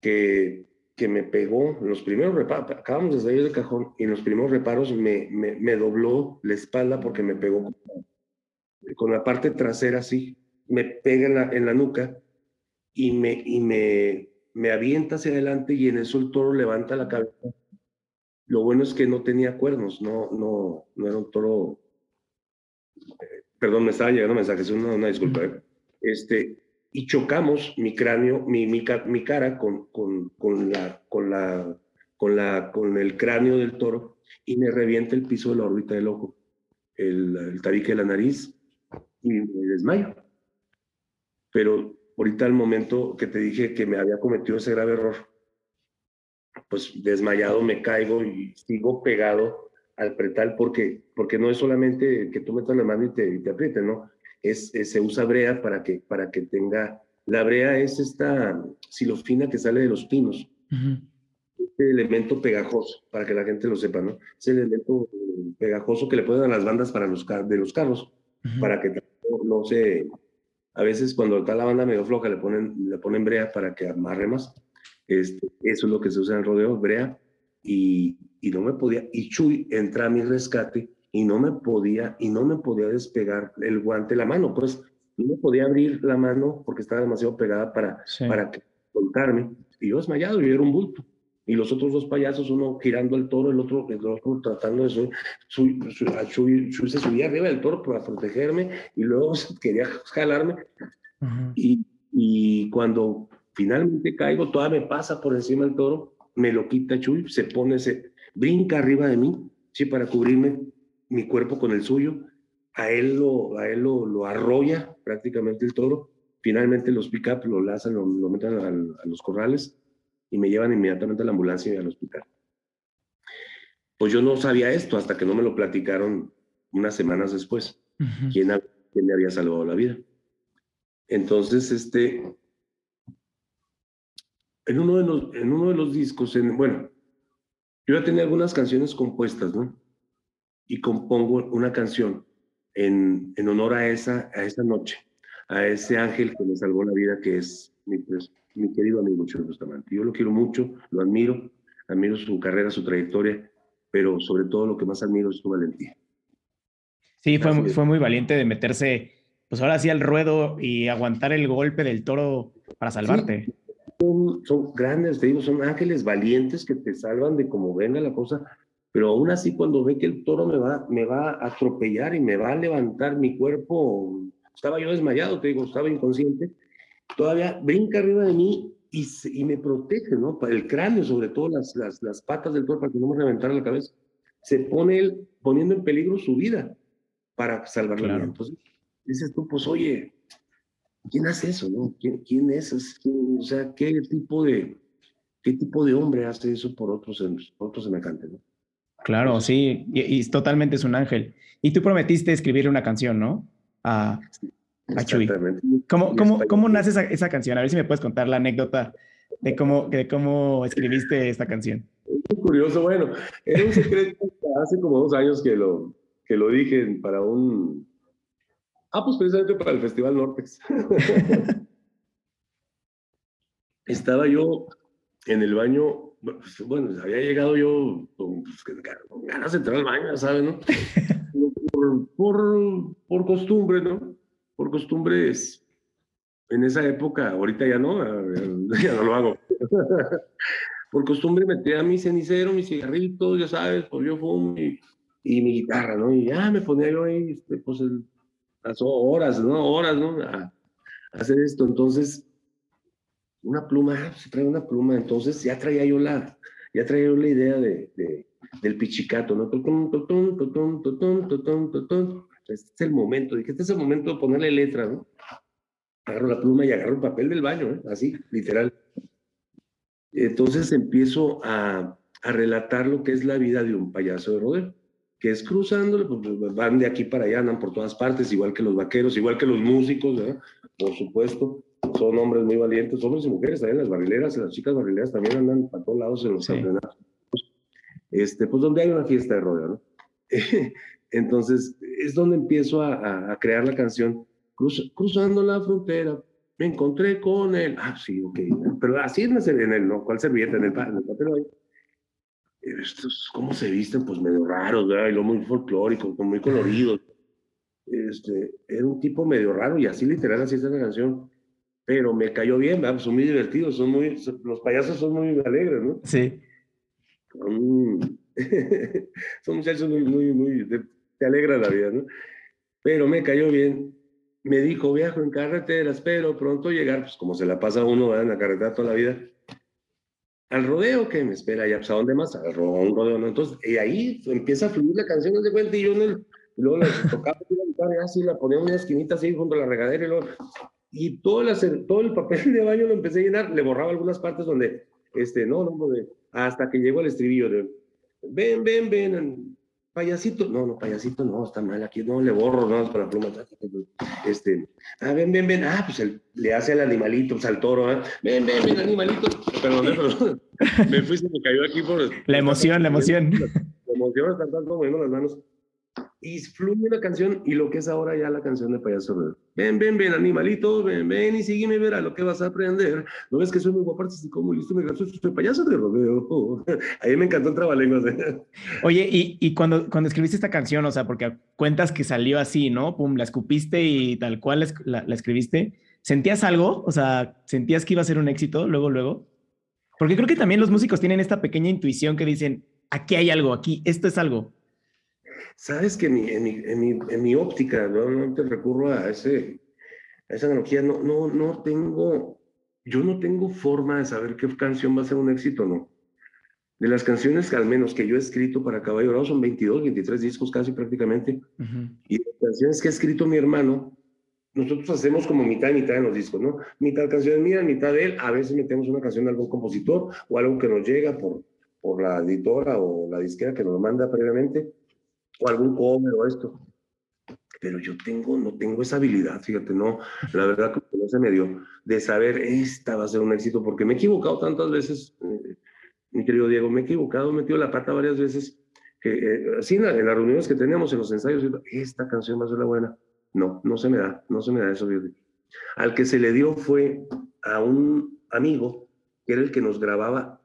que, que me pegó en los primeros reparos, acabamos de salir del cajón, y en los primeros reparos me, me, me dobló la espalda porque me pegó con, la parte trasera así, me pega en la, en la nuca y me, y me, me avienta hacia adelante y en eso el toro levanta la cabeza. Lo bueno es que no tenía cuernos, no, no, no era un toro. Eh, perdón, me estaba llegando mensajes, una, una disculpa. ¿eh? Este, y chocamos mi cráneo, mi, mi, cara con, con, con, la, con, la, con, la, con el cráneo del toro y me revienta el piso de la órbita del ojo, el, el tabique de la nariz y me desmayo. Pero ahorita al momento que te dije que me había cometido ese grave error, pues desmayado me caigo y sigo pegado al pretal porque, porque no es solamente que tú metas la mano y te, y te apriete, ¿no? Es, se usa brea para que, para que tenga... La brea es esta silofina que sale de los pinos. Este elemento pegajoso, para que la gente lo sepa, ¿no? Es el elemento pegajoso que le ponen a las bandas para los, de los carros, para que no, se... A veces cuando está la banda medio floja le ponen, le ponen brea para que amarre más. Este, eso es lo que se usa en rodeo, brea. Y, y no me podía... Y Chuy entra a mi rescate y no me podía, y no me podía despegar el guante, la mano, pues no podía abrir la mano porque estaba demasiado pegada para, para contarme. Y yo desmayado, yo era un bulto. Y los otros dos payasos, uno girando el toro, el otro, el otro tratando de subir, su, se subía arriba del toro para protegerme y luego (laughs) quería jalarme. y, y, cuando finalmente caigo, todavía me pasa por encima del toro, me lo quita Chuy, se pone, se brinca arriba de mí, sí, para cubrirme mi cuerpo con el suyo, a él lo, a él lo, lo arrolla prácticamente el toro, finalmente los pick-up lo lazan, lo, lo meten a, los corrales y me llevan inmediatamente a la ambulancia y al hospital. Pues yo no sabía esto hasta que no me lo platicaron unas semanas después, quién, quién me había salvado la vida. Entonces, este, en uno de los, en uno de los discos, en, bueno, yo ya tenía algunas canciones compuestas, ¿no? Y compongo una canción en, en honor a esa, a esa noche, a ese ángel que me salvó la vida, que es mi, pues, mi querido amigo Chuy Bustamante. Yo lo quiero mucho, lo admiro, admiro su carrera, su trayectoria, pero sobre todo lo que más admiro es su valentía. Sí, fue, fue muy valiente de meterse, pues ahora sí al ruedo y aguantar el golpe del toro para salvarte. son, son, grandes, te digo, son ángeles valientes que te salvan de como venga la cosa, pero aún así cuando ve que el toro me va, me va a atropellar y me va a levantar mi cuerpo, estaba yo desmayado, te digo, estaba inconsciente, todavía brinca arriba de mí y, y me protege, ¿no? El cráneo, sobre todo las, las, las, patas del toro para que no me reventara la cabeza. Se pone él poniendo en peligro su vida para salvar la vida. Entonces, dices tú, pues oye, ¿quién hace eso, no? ¿Quién, quién es? o sea, ¿qué tipo de, qué tipo de hombre hace eso por otros, otros semejantes, no? Claro, sí, y, totalmente es un ángel. Y tú prometiste escribir una canción, ¿no? A, a Chuy. ¿Cómo, cómo, cómo nace esa, esa, canción? A ver si me puedes contar la anécdota de cómo, de cómo escribiste esta canción. Es curioso, bueno, era un secreto hace como dos años que lo, que lo dije para un... Ah, pues precisamente para el Festival Nortex. (laughs) Estaba yo en el baño bueno, había llegado yo con, pues, ganas de entrar al baño, ¿sabes? No? (laughs) Por, por, por, costumbre, ¿no? Por costumbre es, en esa época, ahorita ya no, (laughs) ya no lo hago. (laughs) por costumbre metía mi cenicero, mis cigarritos, ya sabes, pues yo fumo y, y mi guitarra, ¿no? Y ya me ponía yo ahí, este, pues, el, las horas, ¿no? Horas, ¿no? A, a hacer esto. Entonces, una pluma, ah, se trae una pluma, entonces ya traía yo la, ya traía yo la idea de, de del pichicato, ¿no? Este es el momento, dije, este es el momento de ponerle letra, ¿no? Agarro la pluma y agarro el papel del baño, ¿eh? así, literal. Entonces empiezo a, a relatar lo que es la vida de un payaso de rodeo, que es cruzándolo, pues van de aquí para allá, andan por todas partes, igual que los vaqueros, igual que los músicos, ¿eh? por supuesto son hombres muy valientes, hombres y mujeres también, las barrileras, las chicas barrileras también andan para todos lados en los campeonatos. Este, pues donde hay una fiesta de rodeo, ¿no? (laughs) Entonces, es donde empiezo a, a, crear la canción cruzando la frontera, me encontré con él. Ah, sí, ok. Pero así en el, en el ¿no? ¿Cuál servilleta? En el, en el papel ahí. Estos, ¿cómo se visten? Pues medio raros, ¿verdad? Y lo muy folclórico, muy coloridos. Este, era un tipo medio raro y así literal, así está la canción. Pero me cayó bien, ¿verdad? son muy divertidos, son muy, los payasos son muy alegres, ¿no? Sí. son (laughs) muchachos muy, muy, muy, te, te alegra la vida, ¿no? Pero me cayó bien me dijo, viajo en carretera, espero pronto llegar, pues como se la pasa uno en la carretera toda la vida, al rodeo que me espera ya, pues a dónde más, al rodeo, ¿no? Entonces, y ahí empieza a fluir la canción, de cuenta, y yo en el, y luego la tocaba guitarra, así la ponía en una esquinita así junto a la regadera, y luego, y todo, la, todo el papel de baño lo empecé a llenar, le borraba algunas partes donde, este, no, no, hasta que llegó al estribillo de, ven, ven, ven, payasito, no, no, payasito, no, está mal aquí, no, le borro, no, para pluma, este, ah, ven, ven, ven, ah, pues le hace al animalito, pues al toro, ¿eh? ven, ven, ven, animalito, perdón, perdón, (laughs) me fui, se me cayó aquí por... La emoción, la emoción. (laughs) La emoción, está tanto moviendo las manos, y fluye la canción y lo que es ahora ya la canción de Payaso Rodeo. Ven, ven, ven, animalito, ven, ven y sígueme, verá lo que vas a aprender. ¿No ves que soy muy guapo, artístico, muy listo, muy gracioso? Soy payaso de rodeo. (laughs) Ahí me encantó el trabalenguas. ¿eh? Oye, y, y, cuando, cuando escribiste esta canción, o sea, porque cuentas que salió así, ¿no? Pum, la escupiste y tal cual la, la escribiste. ¿Sentías algo? O sea, ¿sentías que iba a ser un éxito luego, luego? Porque creo que también los músicos tienen esta pequeña intuición que dicen, aquí hay algo, aquí, esto es algo. Sabes que en mi, en mi, en mi, en mi óptica, normalmente recurro a, ese, a esa analogía, no, no, no tengo, yo no tengo forma de saber qué canción va a ser un éxito o no. De las canciones que al menos que yo he escrito para Caballo Dorado son 22, 23 discos casi prácticamente. Y las canciones que ha escrito mi hermano, nosotros hacemos como mitad y mitad en los discos, ¿no? Mitad canciones mías, mitad de él. A veces metemos una canción de algún compositor o algo que nos llega por, por la editora o la disquera que nos manda previamente o algún cover o esto. Pero yo tengo, no tengo esa habilidad, fíjate, no, la verdad que no se me dio de saber, esta va a ser un éxito, porque me he equivocado tantas veces, eh, mi querido Diego, me he equivocado, he metido la pata varias veces, que eh, así en, las reuniones que teníamos, en los ensayos, esta canción va a ser la buena. No, no se me da, no se me da eso. Al que se le dio fue a un amigo, que era el que nos grababa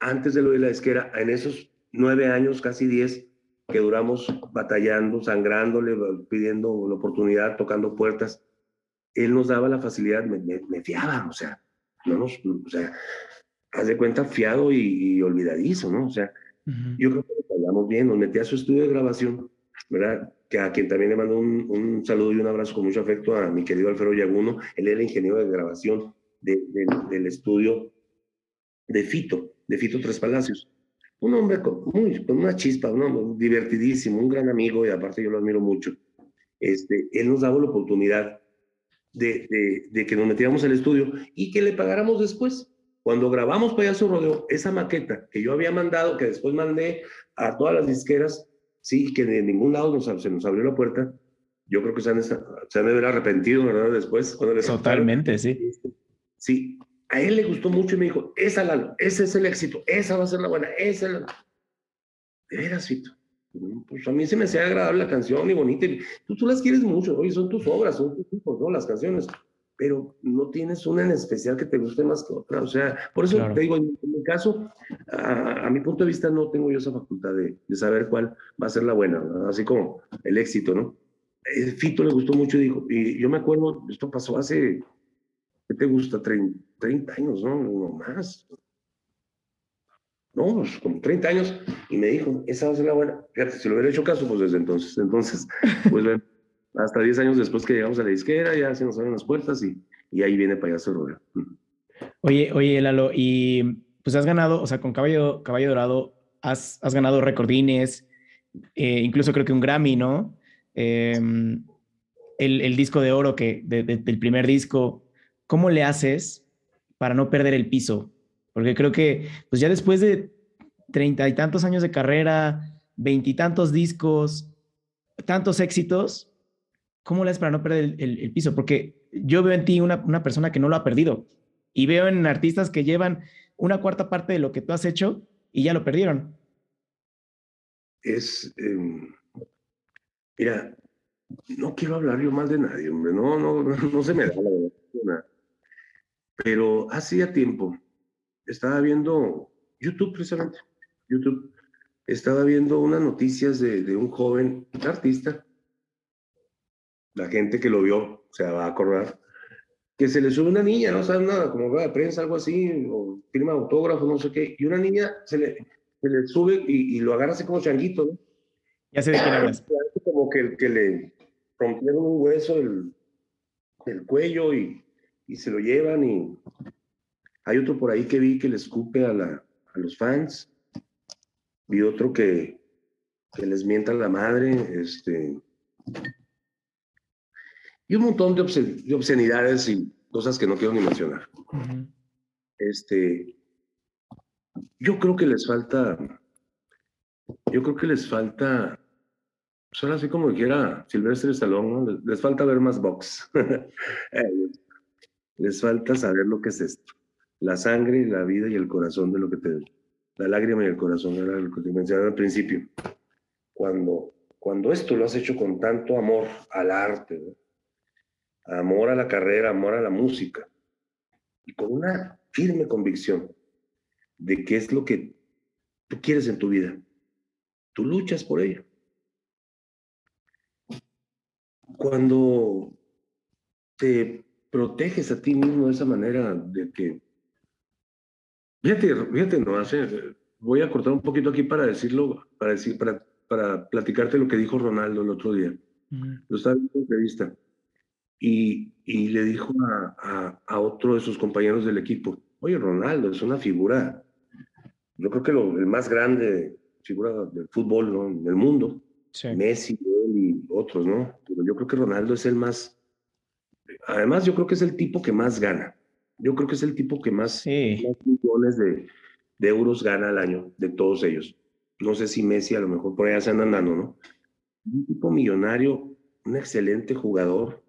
antes de lo de la esquera, en esos nueve años, casi diez, que duramos batallando, sangrándole, pidiendo la oportunidad, tocando puertas. Él nos daba la facilidad, me, me, fiaba, o sea, no nos, o sea, haz de cuenta, fiado y, olvidadizo, ¿no? O sea, yo creo que hablamos bien, nos metí a su estudio de grabación, ¿verdad? Que a quien también le mando un, un, saludo y un abrazo con mucho afecto a mi querido Alfredo Yaguno, él era ingeniero de grabación de, del estudio de Fito, de Fito Tres Palacios un hombre con, muy, con una chispa, un hombre divertidísimo, un gran amigo y aparte yo lo admiro mucho. Este, él nos daba la oportunidad de, de, que nos metiéramos al estudio y que le pagáramos después. Cuando grabamos Payaso Rodeo, esa maqueta que yo había mandado, que después mandé a todas las disqueras, sí, que de ningún lado nos, se nos abrió la puerta, yo creo que se han, se han de haber arrepentido, ¿verdad? Después, cuando Totalmente, sí. Sí, a él le gustó mucho y me dijo, esa Lalo, ese es el éxito, esa va a ser la buena, esa es la... De veras, Fito. Pues a mí se me hacía agradable la canción y bonita. tú, tú las quieres mucho, oye, son tus obras, son tus hijos, ¿no? Las canciones. Pero no tienes una en especial que te guste más que otra. O sea, por eso te digo, en, mi caso, a, mi punto de vista, no tengo yo esa facultad de, de saber cuál va a ser la buena, así como el éxito, ¿no? El Fito le gustó mucho y dijo, y yo me acuerdo, esto pasó hace ¿qué te gusta? 30, años, ¿no? No más. No, pues como 30 años. Y me dijo, esa va a ser la buena. Fíjate, si lo hubiera hecho caso, pues desde entonces. Entonces, (laughs) pues hasta 10 años después que llegamos a la disquera, ya se nos abren las puertas y, y ahí viene Payaso Rodeo. Oye, oye, Lalo, y pues has ganado, o sea, con Caballo, Caballo Dorado, has, has ganado recordines, eh, incluso creo que un Grammy, ¿no? Em, el, el, disco de oro que del primer disco, ¿cómo le haces para no perder el piso? Porque creo que, pues ya después de treinta y tantos años de carrera, veintitantos discos, tantos éxitos, ¿cómo le haces para no perder el, piso? Porque yo veo en ti una, una, persona que no lo ha perdido y veo en artistas que llevan una cuarta parte de lo que tú has hecho y ya lo perdieron. Es, em, mira, no quiero hablar yo mal de nadie, hombre, no, no, (laughs) no se me da la. Pero hacía tiempo estaba viendo YouTube precisamente, YouTube, estaba viendo unas noticias de, de un joven artista, la gente que lo vio se va a acordar, que se le sube una niña, no sabe nada, como va de prensa, algo así, o firma autógrafo, no sé qué, y una niña se le, se le sube y, lo agarra así como changuito, ¿no? Ya sé de quién hablas. Como que, que le rompieron un hueso del, del cuello y, y se lo llevan y hay otro por ahí que vi que le escupe a, la, a los fans. Vi otro que, que les mienta la madre. Este, y un montón de, obscenidades y cosas que no quiero ni mencionar. Este, yo creo que les falta, yo creo que les falta son así como quiera Silvestre Stallone, ¿no? Les, falta ver más box. (laughs) Les falta saber lo que es esto. La sangre, la vida y el corazón de lo que te... La lágrima y el corazón era lo que te mencionaba al principio. Cuando, cuando esto lo has hecho con tanto amor al arte, amor a la carrera, amor a la música, y con una firme convicción de qué es lo que tú quieres en tu vida, tú luchas por ello cuando te proteges a ti mismo de esa manera de que... Fíjate, fíjate, no hace... Voy a cortar un poquito aquí para decirlo, para, decir, para, para platicarte lo que dijo Ronaldo el otro día. Lo estaba viendo en entrevista. Y, y le dijo a, a, a, otro de sus compañeros del equipo, oye, Ronaldo es una figura, yo creo que lo, el más grande figura del fútbol ¿no? en el mundo. Messi, y otros, ¿no? Pero yo creo que Ronaldo es el más, además yo creo que es el tipo que más gana. Yo creo que es el tipo que más, millones de, de, euros gana al año, de todos ellos. No sé si Messi a lo mejor por allá se anda andando, ¿no? Un tipo millonario, un excelente jugador,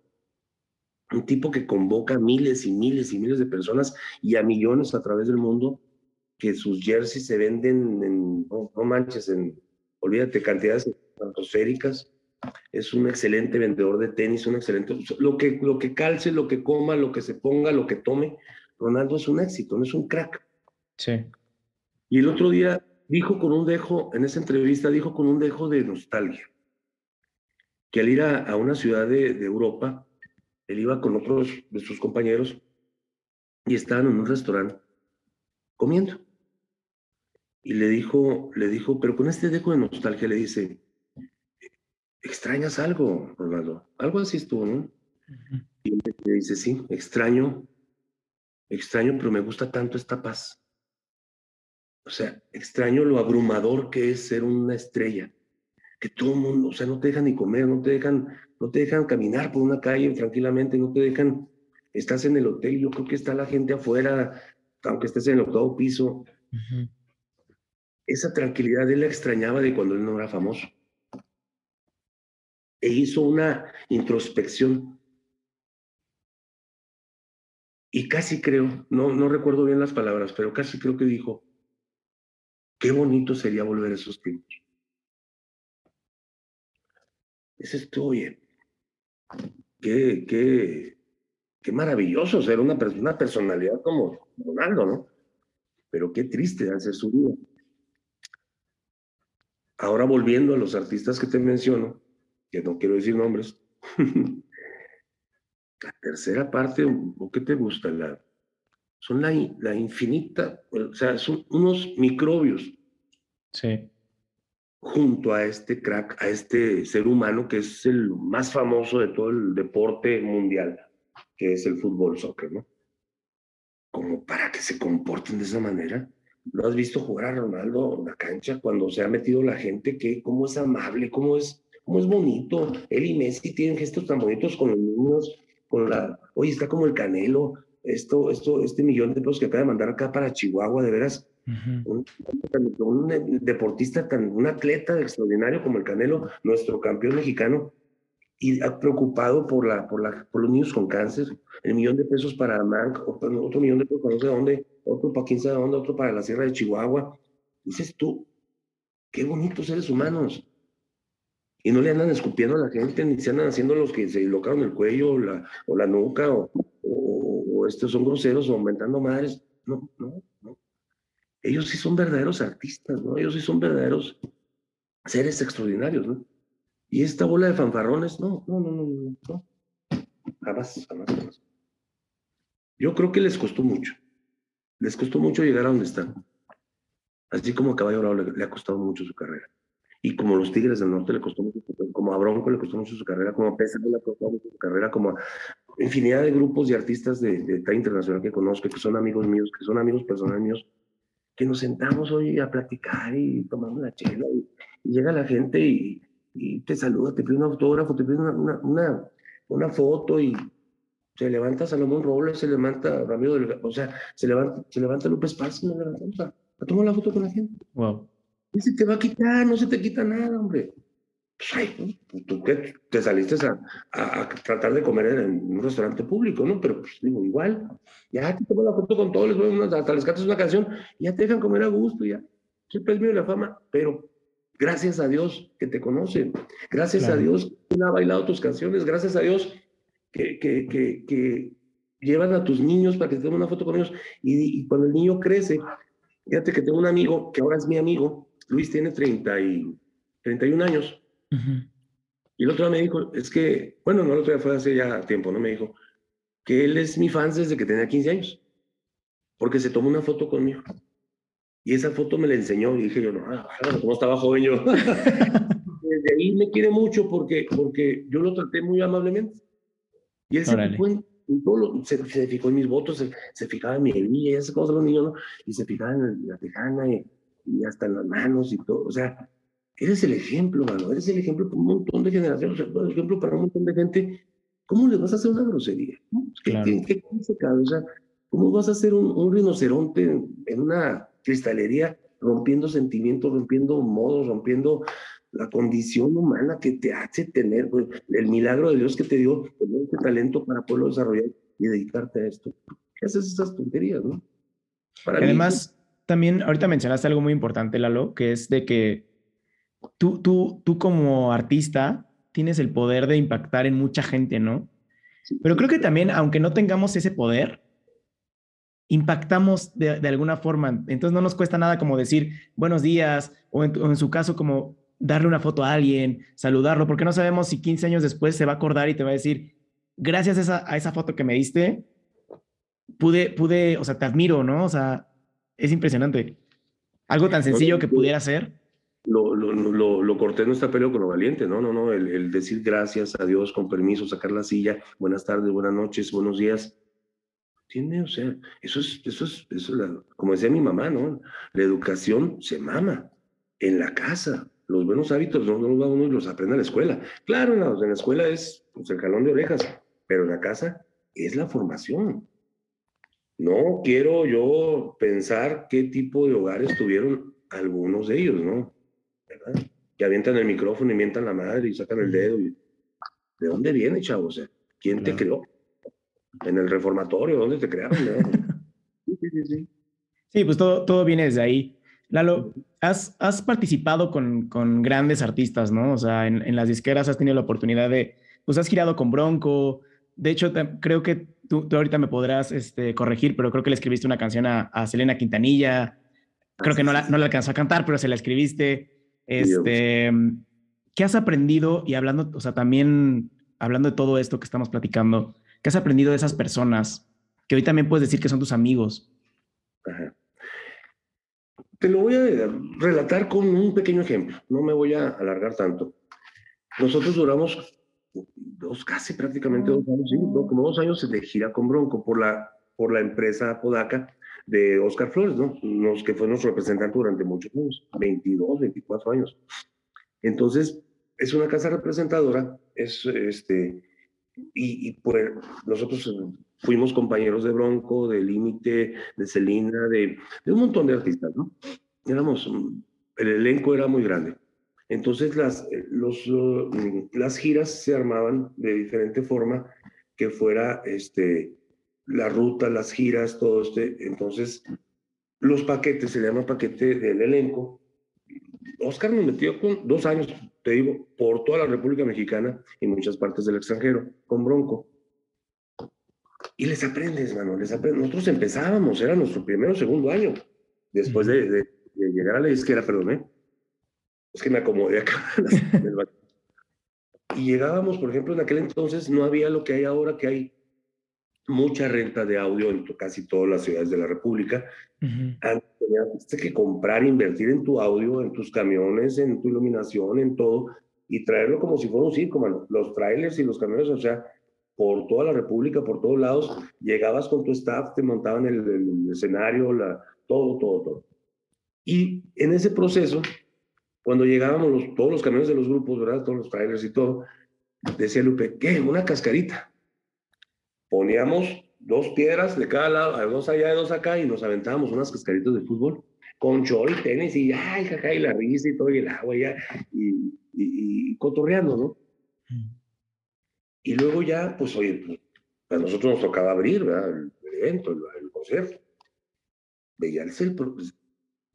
un tipo que convoca miles y miles y miles de personas y a millones a través del mundo, que sus jerseys se venden en, no, no manches, en, olvídate, cantidades estratosféricas es un excelente vendedor de tenis, un excelente, lo que, lo que calce, lo que coma, lo que se ponga, lo que tome, Ronaldo es un éxito, no es un crack. Sí. Y el otro día dijo con un dejo, en esa entrevista dijo con un dejo de nostalgia, que al ir a, una ciudad de, de, Europa, él iba con otros de sus compañeros y estaban en un restaurante comiendo. Y le dijo, le dijo, pero con este dejo de nostalgia le dice, extrañas algo, Ronaldo. Algo así estuvo, ¿no? Y me dice, sí, extraño, extraño, pero me gusta tanto esta paz. O sea, extraño lo abrumador que es ser una estrella. Que todo el mundo, o sea, no te dejan ni comer, no te dejan, no te dejan caminar por una calle tranquilamente, no te dejan, estás en el hotel, yo creo que está la gente afuera, aunque estés en el octavo piso. Esa tranquilidad él la extrañaba de cuando él no era famoso e hizo una introspección. Y casi creo, no, no recuerdo bien las palabras, pero casi creo que dijo, qué bonito sería volver a esos tiempos. Ese estuvo bien. Qué, qué, qué maravilloso ser una, una personalidad como Ronaldo, ¿no? Pero qué triste hacer su vida. Ahora volviendo a los artistas que te menciono, que no quiero decir nombres, (laughs) la tercera parte, ¿o qué te gusta? La, son la, la infinita, o sea, son unos microbios. Sí. Junto a este crack, a este ser humano que es el más famoso de todo el deporte mundial, que es el fútbol, soccer, ¿no? Como para que se comporten de esa manera. ¿Lo has visto jugar a Ronaldo en la cancha cuando se ha metido la gente? ¿Qué? ¿Cómo es amable? ¿Cómo es cómo es bonito. Él y Messi tienen gestos tan bonitos con los niños, con la, oye, está como el Canelo, esto, esto, este millón de pesos que acaba de mandar acá para Chihuahua, de veras, un, deportista, tan, un atleta extraordinario como el Canelo, nuestro campeón mexicano, y preocupado por, la, por, la, por los niños con cáncer, el millón de pesos para Mank, otro millón de pesos para no sé dónde, otro para quién sabe dónde, otro para la Sierra de Chihuahua. Dices tú, qué bonitos seres humanos Y no le andan escupiendo a la gente, ni se andan haciendo los que se locaron el cuello o la, o la nuca, o, o, estos son groseros o aumentando madres. No, no, no. Ellos sí son verdaderos artistas, ¿no? Ellos sí son verdaderos seres extraordinarios, ¿no? Y esta bola de fanfarrones, no, no, no, no, no, no. Jamás, jamás, jamás. Yo creo que les costó mucho. Les costó mucho llegar a donde están. Así como a Caballo Bravo le, ha costado mucho su carrera. Y como los Tigres del Norte le costó mucho, como a Bronco le costó mucho su carrera, como a Pesa le costó mucho su carrera, como a infinidad de grupos y artistas de, de talla internacional que conozco, que son amigos míos, que son amigos personales míos, que nos sentamos hoy a platicar y tomamos la chela y, llega la gente y, te saluda, te pide un autógrafo, te pide una, una, una foto y se levanta Salomón Robles, se levanta Ramiro Delgado, o sea, se levanta, se levanta López Paz, nos levantamos a, a, tomar la foto con la gente. Wow. Y se te va a quitar, no se te quita nada, hombre. Pues, ay, tú te, te saliste a, a, tratar de comer en un restaurante público, ¿no? Pero pues digo, igual, ya te tomas la foto con todos, les voy a hasta les cantas una canción, ya te dejan comer a gusto, ya. Siempre es mío la fama, pero gracias a Dios que te conocen, gracias a Dios que ha bailado tus canciones, gracias a Dios que, que, que, llevan a tus niños para que te tomen una foto con ellos. Y, cuando el niño crece, fíjate que tengo un amigo que ahora es mi amigo, Luis tiene 30 y, 31 años. Y el otro día me dijo, es que, bueno, no, el otro día fue hace ya tiempo, ¿no? Me dijo que él es mi fan desde que tenía 15 años, porque se tomó una foto conmigo. Y esa foto me la enseñó y dije yo, no, ah, ¿cómo estaba joven yo? (laughs) Desde ahí me quiere mucho porque, porque yo lo traté muy amablemente. Y él se fijó en, todo se, se, fijó en mis votos, se, fijaba en mi herida, y esas cosas los niños, ¿no? Y se fijaba en la tejana y, hasta en las manos y todo. O sea, eres el ejemplo, mano. Eres el ejemplo para un montón de generaciones, el ejemplo para un montón de gente. ¿Cómo le vas a hacer una grosería? ¿Qué, claro. ¿qué, cabeza? ¿Cómo vas a hacer un, un rinoceronte en, en una cristalería rompiendo sentimientos, rompiendo modos, rompiendo la condición humana que te hace tener, pues, el milagro de Dios que te dio ese talento para poderlo desarrollar y dedicarte a esto. ¿Qué haces esas tonterías, no? Además, también ahorita mencionaste algo muy importante, Lalo, que es de que tú, tú, tú como artista tienes el poder de impactar en mucha gente, ¿no? Pero creo que también, aunque no tengamos ese poder, impactamos de, de, alguna forma. Entonces no nos cuesta nada como decir buenos días o en, o en su caso como darle una foto a alguien, saludarlo, porque no sabemos si 15 años después se va a acordar y te va a decir, gracias a esa, a esa foto que me diste, pude, pude, o sea, te admiro, ¿no? O sea, es impresionante. Algo tan sencillo que pudiera ser. Lo, lo, lo, lo cortés no está peleado con lo valiente, no, no, no, el, el, decir gracias a Dios, con permiso, sacar la silla, buenas tardes, buenas noches, buenos días. Tiene, o sea, eso es, eso es, eso es la, como decía mi mamá, ¿no? La educación se mama en la casa, los buenos hábitos no, los va uno y los aprende en la escuela. Claro, en la, escuela es pues, el jalón de orejas, pero en la casa es la formación. No quiero yo pensar qué tipo de hogares tuvieron algunos de ellos, ¿no? ¿Verdad? Que avientan el micrófono y mientan la madre y sacan el dedo. ¿De dónde viene, chavo? O sea, ¿quién te creó? ¿En el reformatorio? ¿Dónde te crearon? (laughs) sí, sí, sí. Sí, pues todo, todo viene desde ahí. Lalo, has, has participado con, con, grandes artistas, ¿no? O sea, en, en, las disqueras has tenido la oportunidad de, pues has girado con Bronco. De hecho, creo que tú, tú, ahorita me podrás este, corregir, pero creo que le escribiste una canción a, a Selena Quintanilla. Creo que no la, no la alcanzó a cantar, pero se la escribiste. Este, ¿Qué has aprendido? Y hablando, o sea, también hablando de todo esto que estamos platicando, ¿qué has aprendido de esas personas que hoy también puedes decir que son tus amigos? Ajá. Te lo voy a relatar con un pequeño ejemplo, no me voy a alargar tanto. Nosotros duramos dos, casi prácticamente dos años, como dos años de gira con Bronco por la, por la empresa Podaca de Oscar Flores, ¿no? Nos, que fue nuestro representante durante muchos años, 22, 24 años. Entonces, es una casa representadora, es este, y, y pues nosotros fuimos compañeros de Bronco, de Límite, de Celina, de, de, un montón de artistas, ¿no? Éramos, el elenco era muy grande. Entonces las, los, las giras se armaban de diferente forma que fuera este, la ruta, las giras, todo este. Entonces, los paquetes, se llama paquete del elenco. Oscar nos metió con dos años te digo, por toda la República Mexicana y muchas partes del extranjero, con Bronco. Y les aprendes, mano, les aprendes. Nosotros empezábamos, era nuestro primero o segundo año, después de, llegar a la izquierda, perdón, ¿eh? Es que me acomodé acá. (laughs) y llegábamos, por ejemplo, en aquel entonces no había lo que hay ahora, que hay mucha renta de audio en casi todas las ciudades de la República. Antes tenías que comprar, invertir en tu audio, en tus camiones, en tu iluminación, en todo, y traerlo como si fuera un circo, mano. Los trailers y los camiones, o sea, por toda la República, por todos lados, llegabas con tu staff, te montaban el, el escenario, la, todo, todo, todo. Y en ese proceso, cuando llegábamos los, todos los camiones de los grupos, ¿verdad? Todos los trailers y todo, decía Lupe, ¿qué? Una cascarita poníamos dos piedras de cada lado, dos allá y dos acá, y nos aventábamos unas cascaritas de fútbol con chor y tenis, y ay, jaja, y la risa y todo, y el agua, y, y, y, cotorreando, ¿no? Mm. Y luego ya, pues, oye, pues, a nosotros nos tocaba abrir, ¿verdad? El, evento, el, concierto. Veías el, pues,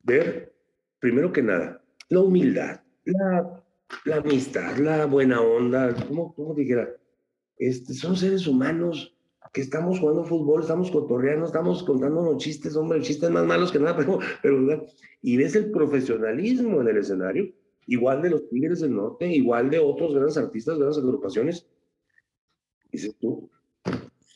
ver, primero que nada, la humildad, la, la amistad, la buena onda, como, dijera, este, son seres humanos que estamos jugando fútbol, estamos cotorreando, estamos contándonos chistes, hombre, chistes más malos que nada, (laughs) pero, pero y ves el profesionalismo en el escenario, igual de los Tigres del Norte, igual de otros grandes artistas, grandes agrupaciones. Dices tú,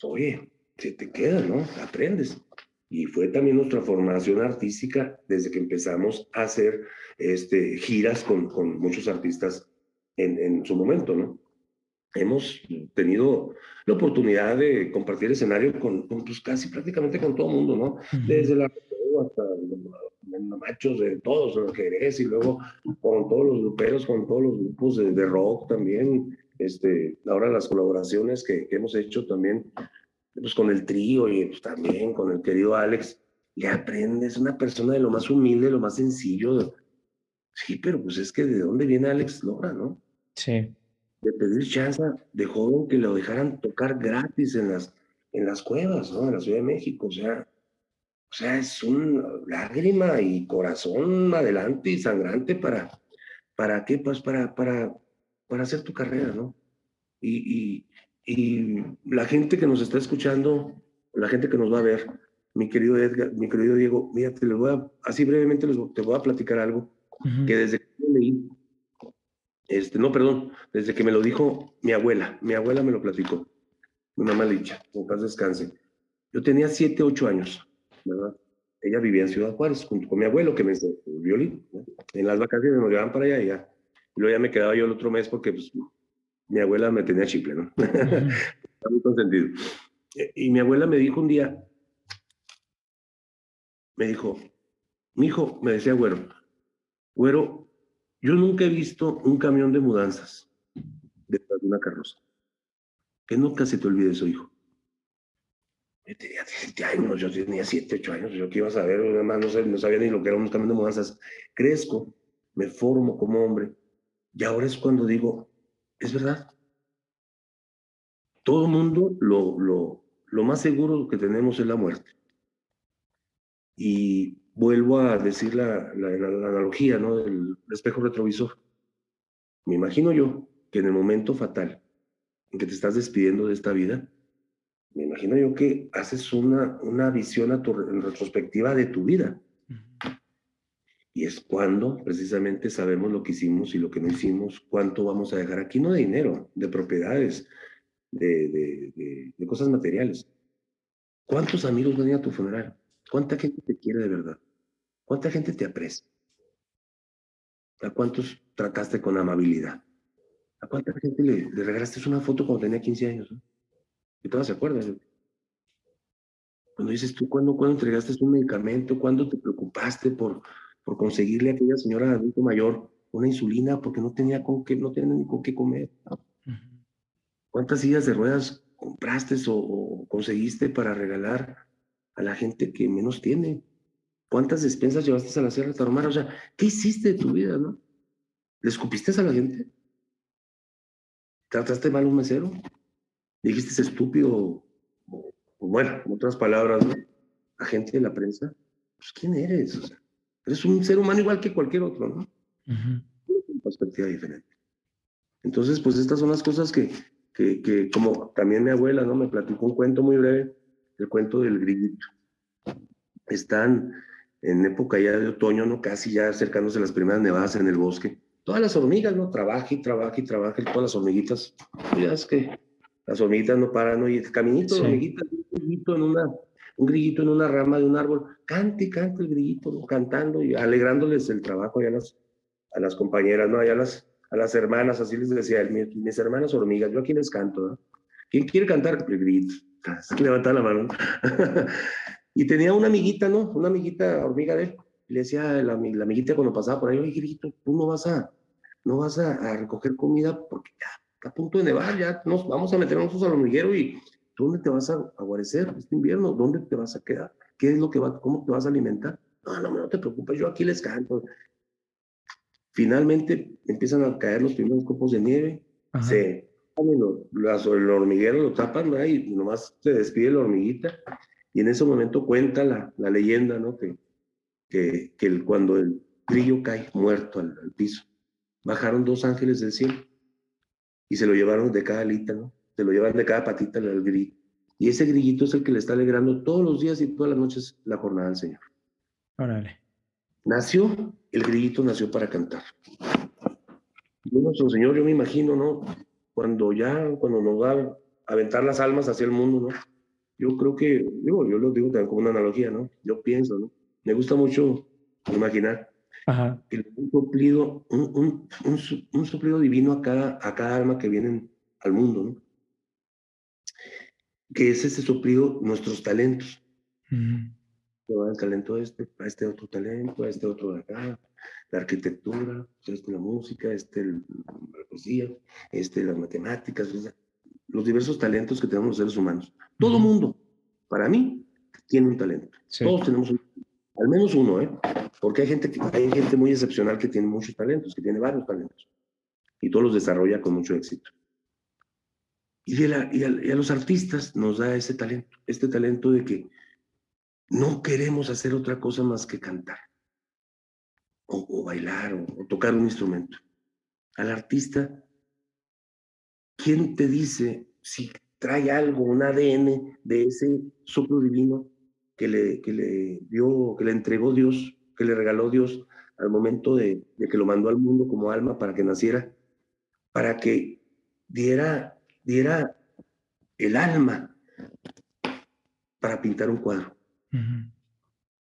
oye, se te queda, ¿no? Aprendes. Y fue también nuestra formación artística desde que empezamos a hacer este, giras con, con muchos artistas en, en su momento, ¿no? hemos tenido la oportunidad de compartir escenario con, pues, casi prácticamente con todo el mundo, ¿no? Desde la hasta los machos de todos los es y luego con todos los gruperos, con todos los grupos de, rock también, este, ahora las colaboraciones que, hemos hecho también, pues con el trío y pues, también con el querido Alex, le aprendes, una persona de lo más humilde, lo más sencillo. Sí, pero pues es que de dónde viene Alex Lora, ¿no? Sí de pedir chance de joven que lo dejaran tocar gratis en las, en las cuevas, ¿no? En la Ciudad de México, o sea, o sea, es un lágrima y corazón adelante y sangrante para, ¿para qué? Pues para, para, para hacer tu carrera, ¿no? Y, y, y la gente que nos está escuchando, la gente que nos va a ver, mi querido Edgar, mi querido Diego, mira, te voy a, así brevemente les, te voy a platicar algo que desde que leí este, no, perdón, desde que me lo dijo mi abuela, mi abuela me lo platicó, mi mamá Licha, en paz descanse. Yo tenía siete, ocho años, ¿verdad? Ella vivía en Ciudad Juárez junto con mi abuelo que me enseñó el violín. En las vacaciones nos llevaban para allá y ya. Y luego ya me quedaba yo el otro mes porque pues, mi abuela me tenía chiple, ¿no? (laughs) Está muy consentido. E, y mi abuela me dijo un día, me dijo, mi hijo, me decía güero, güero, yo nunca he visto un camión de mudanzas detrás de una carroza. Que nunca se te olvide eso, hijo. Yo tenía 17 años, yo tenía 7, 8 años, yo qué iba a saber, además no, no sabía ni lo que era un camión de mudanzas. Crezco, me formo como hombre, y ahora es cuando digo, es verdad. Todo mundo lo, lo, lo más seguro que tenemos es la muerte. Y vuelvo a decir la, la, analogía ¿no? del espejo retrovisor. Me imagino yo que en el momento fatal en que te estás despidiendo de esta vida, me imagino yo que haces una, una visión en retrospectiva de tu vida. Y es cuando precisamente sabemos lo que hicimos y lo que no hicimos, cuánto vamos a dejar aquí, no de dinero, de propiedades, de, cosas materiales. ¿Cuántos amigos van a tu funeral? ¿Cuánta gente te quiere de verdad? ¿Cuánta gente te aprecia? ¿A cuántos trataste con amabilidad? ¿A cuánta gente le, regalaste una foto cuando tenía 15 años? Y todas se acuerdan. Cuando dices tú, ¿cuándo, ¿cuándo entregaste un medicamento? ¿Cuándo te preocupaste por, por conseguirle a aquella señora adulto mayor una insulina porque no tenía con qué, no tenía ni con qué comer? ¿Cuántas sillas de ruedas compraste o conseguiste para regalar a la gente que menos tiene? ¿Cuántas despensas llevaste a la Sierra Tarahumara? O sea, ¿qué hiciste de tu vida, no? ¿Le escupiste a la gente? ¿Trataste mal a un mesero? ¿Dijiste estúpido? bueno, en otras palabras, ¿no? Agente de la prensa. Pues, ¿quién eres? O sea, eres un ser humano igual que cualquier otro, ¿no? Una perspectiva diferente. Entonces, pues estas son las cosas que, que, que, como también mi abuela, ¿no? Me platicó un cuento muy breve, el cuento del grillito. Están en época ya de otoño, ¿no? Casi ya acercándose las primeras nevadas en el bosque. Todas las hormigas, ¿no? Trabaja y trabaja y trabaja, y todas las hormiguitas. Pues ya es que las hormiguitas no paran, ¿no? Y el caminito de hormiguitas, en una, un grillito en una rama de un árbol, cante y cante el grillito, cantando y alegrándoles el trabajo a las, a las compañeras, ¿no? a las, a las hermanas, así les decía, mis, mis hermanas hormigas, yo aquí les canto, ¿no? ¿Quién quiere cantar? El grillito. Levanta la mano. (laughs) Y tenía una amiguita, ¿no? Una amiguita hormiga de él. le decía la, la, amiguita cuando pasaba por ahí, oye, grito, tú no vas a, no vas a, a, recoger comida porque ya está a punto de nevar, ya nos vamos a meter nosotros al hormiguero y ¿dónde te vas a, a guarecer este invierno? ¿Dónde te vas a quedar? ¿Qué es lo que va, cómo te vas a alimentar? No, no, no te preocupes, yo aquí les canto. Finalmente empiezan a caer los primeros copos de nieve, Ajá. se el hormiguero lo tapan ¿no? y nomás se despide la hormiguita y en ese momento cuenta la, la leyenda, ¿no? Que, que, que el, cuando el grillo cae muerto al, al, piso, bajaron dos ángeles del cielo y se lo llevaron de cada alita, ¿no? Se lo llevan de cada patita al grillo. Y ese grillito es el que le está alegrando todos los días y todas las noches la jornada del Señor. Órale. Nació, el grillito nació para cantar. Y nuestro Señor, yo me imagino, ¿no? Cuando ya, cuando nos va a aventar las almas hacia el mundo, ¿no? yo creo que, digo, yo lo digo también como una analogía, ¿no? Yo pienso, ¿no? Me gusta mucho imaginar Ajá. que un suplido, un, un, un, un, suplido divino a cada, a cada alma que viene al mundo, ¿no? Que es ese suplido nuestros talentos. Uh -huh. El talento a este, a este otro talento, a este otro de acá, la arquitectura, este la música, este la poesía, este las matemáticas, los diversos talentos que tenemos los seres humanos. Todo uh -huh. mundo, para mí, tiene un talento. Sí. Todos tenemos un, al menos uno, ¿eh? Porque hay gente, que, hay gente muy excepcional que tiene muchos talentos, que tiene varios talentos. Y todos los desarrolla con mucho éxito. Y, a, los artistas nos da ese talento, este talento de que no queremos hacer otra cosa más que cantar, o, o bailar, o, o tocar un instrumento. Al artista ¿quién te dice si trae algo, un ADN de ese soplo divino que le, que le dio, que le entregó Dios, que le regaló Dios al momento de, de, que lo mandó al mundo como alma para que naciera, para que diera, diera el alma para pintar un cuadro? Uh -huh.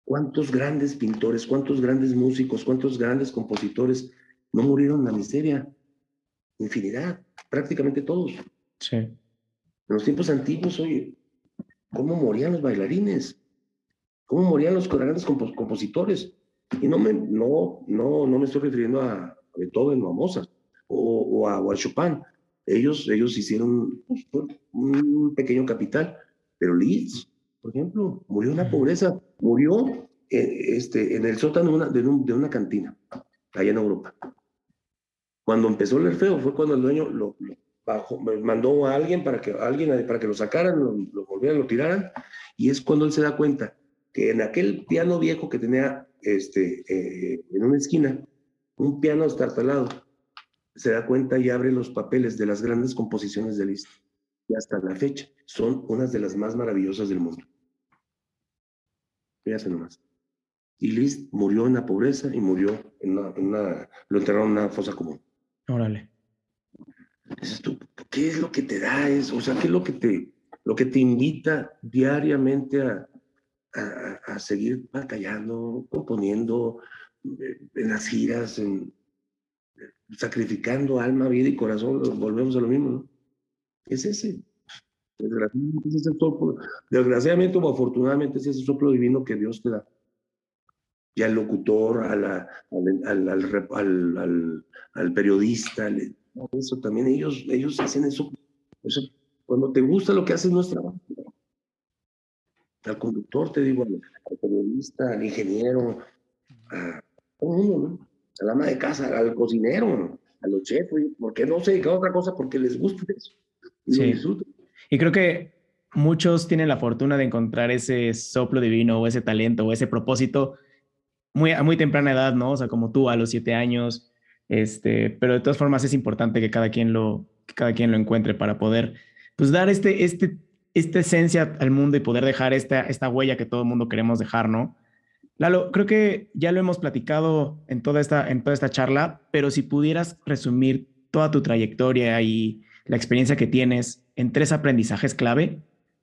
¿Cuántos grandes pintores, cuántos grandes músicos, cuántos grandes compositores no murieron en la miseria? Infinidad prácticamente todos. Sí. En los tiempos antiguos, oye, ¿cómo morían los bailarines? ¿Cómo morían los grandes compos compositores? Y no me, no, no, no me estoy refiriendo a Beethoven o a Mozart o, o, a, o a, Chopin. Ellos, ellos hicieron pues, un pequeño capital, pero Liszt, por ejemplo, murió en la pobreza, murió eh, este, en el sótano de una, de, un, de una cantina, allá en Europa. Cuando empezó el Orfeo fue cuando el dueño lo, lo bajó, mandó a alguien para que, a alguien para que lo sacaran, lo, lo, volvieran, lo tiraran, y es cuando él se da cuenta que en aquel piano viejo que tenía este, eh, en una esquina, un piano estartalado, se da cuenta y abre los papeles de las grandes composiciones de Liszt. Y hasta la fecha son unas de las más maravillosas del mundo. Fíjate nomás. Y Liszt murió en la pobreza y murió en una, en una lo enterraron en una fosa común. Órale. Dices tú, ¿qué es lo que te da eso? O sea, ¿qué es lo que te, lo que te invita diariamente a, a, a seguir batallando, componiendo eh, en las giras, en, sacrificando alma, vida y corazón? Volvemos a lo mismo, ¿no? Es ese. Desgraciadamente, es ese soplo, desgraciadamente o afortunadamente es ese soplo divino que Dios te da y al locutor, al, al, al, al, periodista, eso también ellos, ellos hacen eso, eso. Cuando te gusta lo que haces no es trabajo. Al conductor, te digo, al, periodista, al ingeniero, a todo el mundo, ¿no? Al ama de casa, al cocinero, a los chefs, porque no se dedican a otra cosa porque les gusta eso. Y sí. Y creo que muchos tienen la fortuna de encontrar ese soplo divino o ese talento o ese propósito muy, a muy temprana edad, ¿no? O sea, como tú a los siete años, Este, pero de todas formas es importante que cada quien lo, que cada quien lo encuentre para poder pues dar este, este, esta esencia al mundo y poder dejar esta, esta huella que todo el mundo queremos dejar, ¿no? Lalo, creo que ya lo hemos platicado en toda esta, en toda esta charla, pero si pudieras resumir toda tu trayectoria y la experiencia que tienes en tres aprendizajes clave,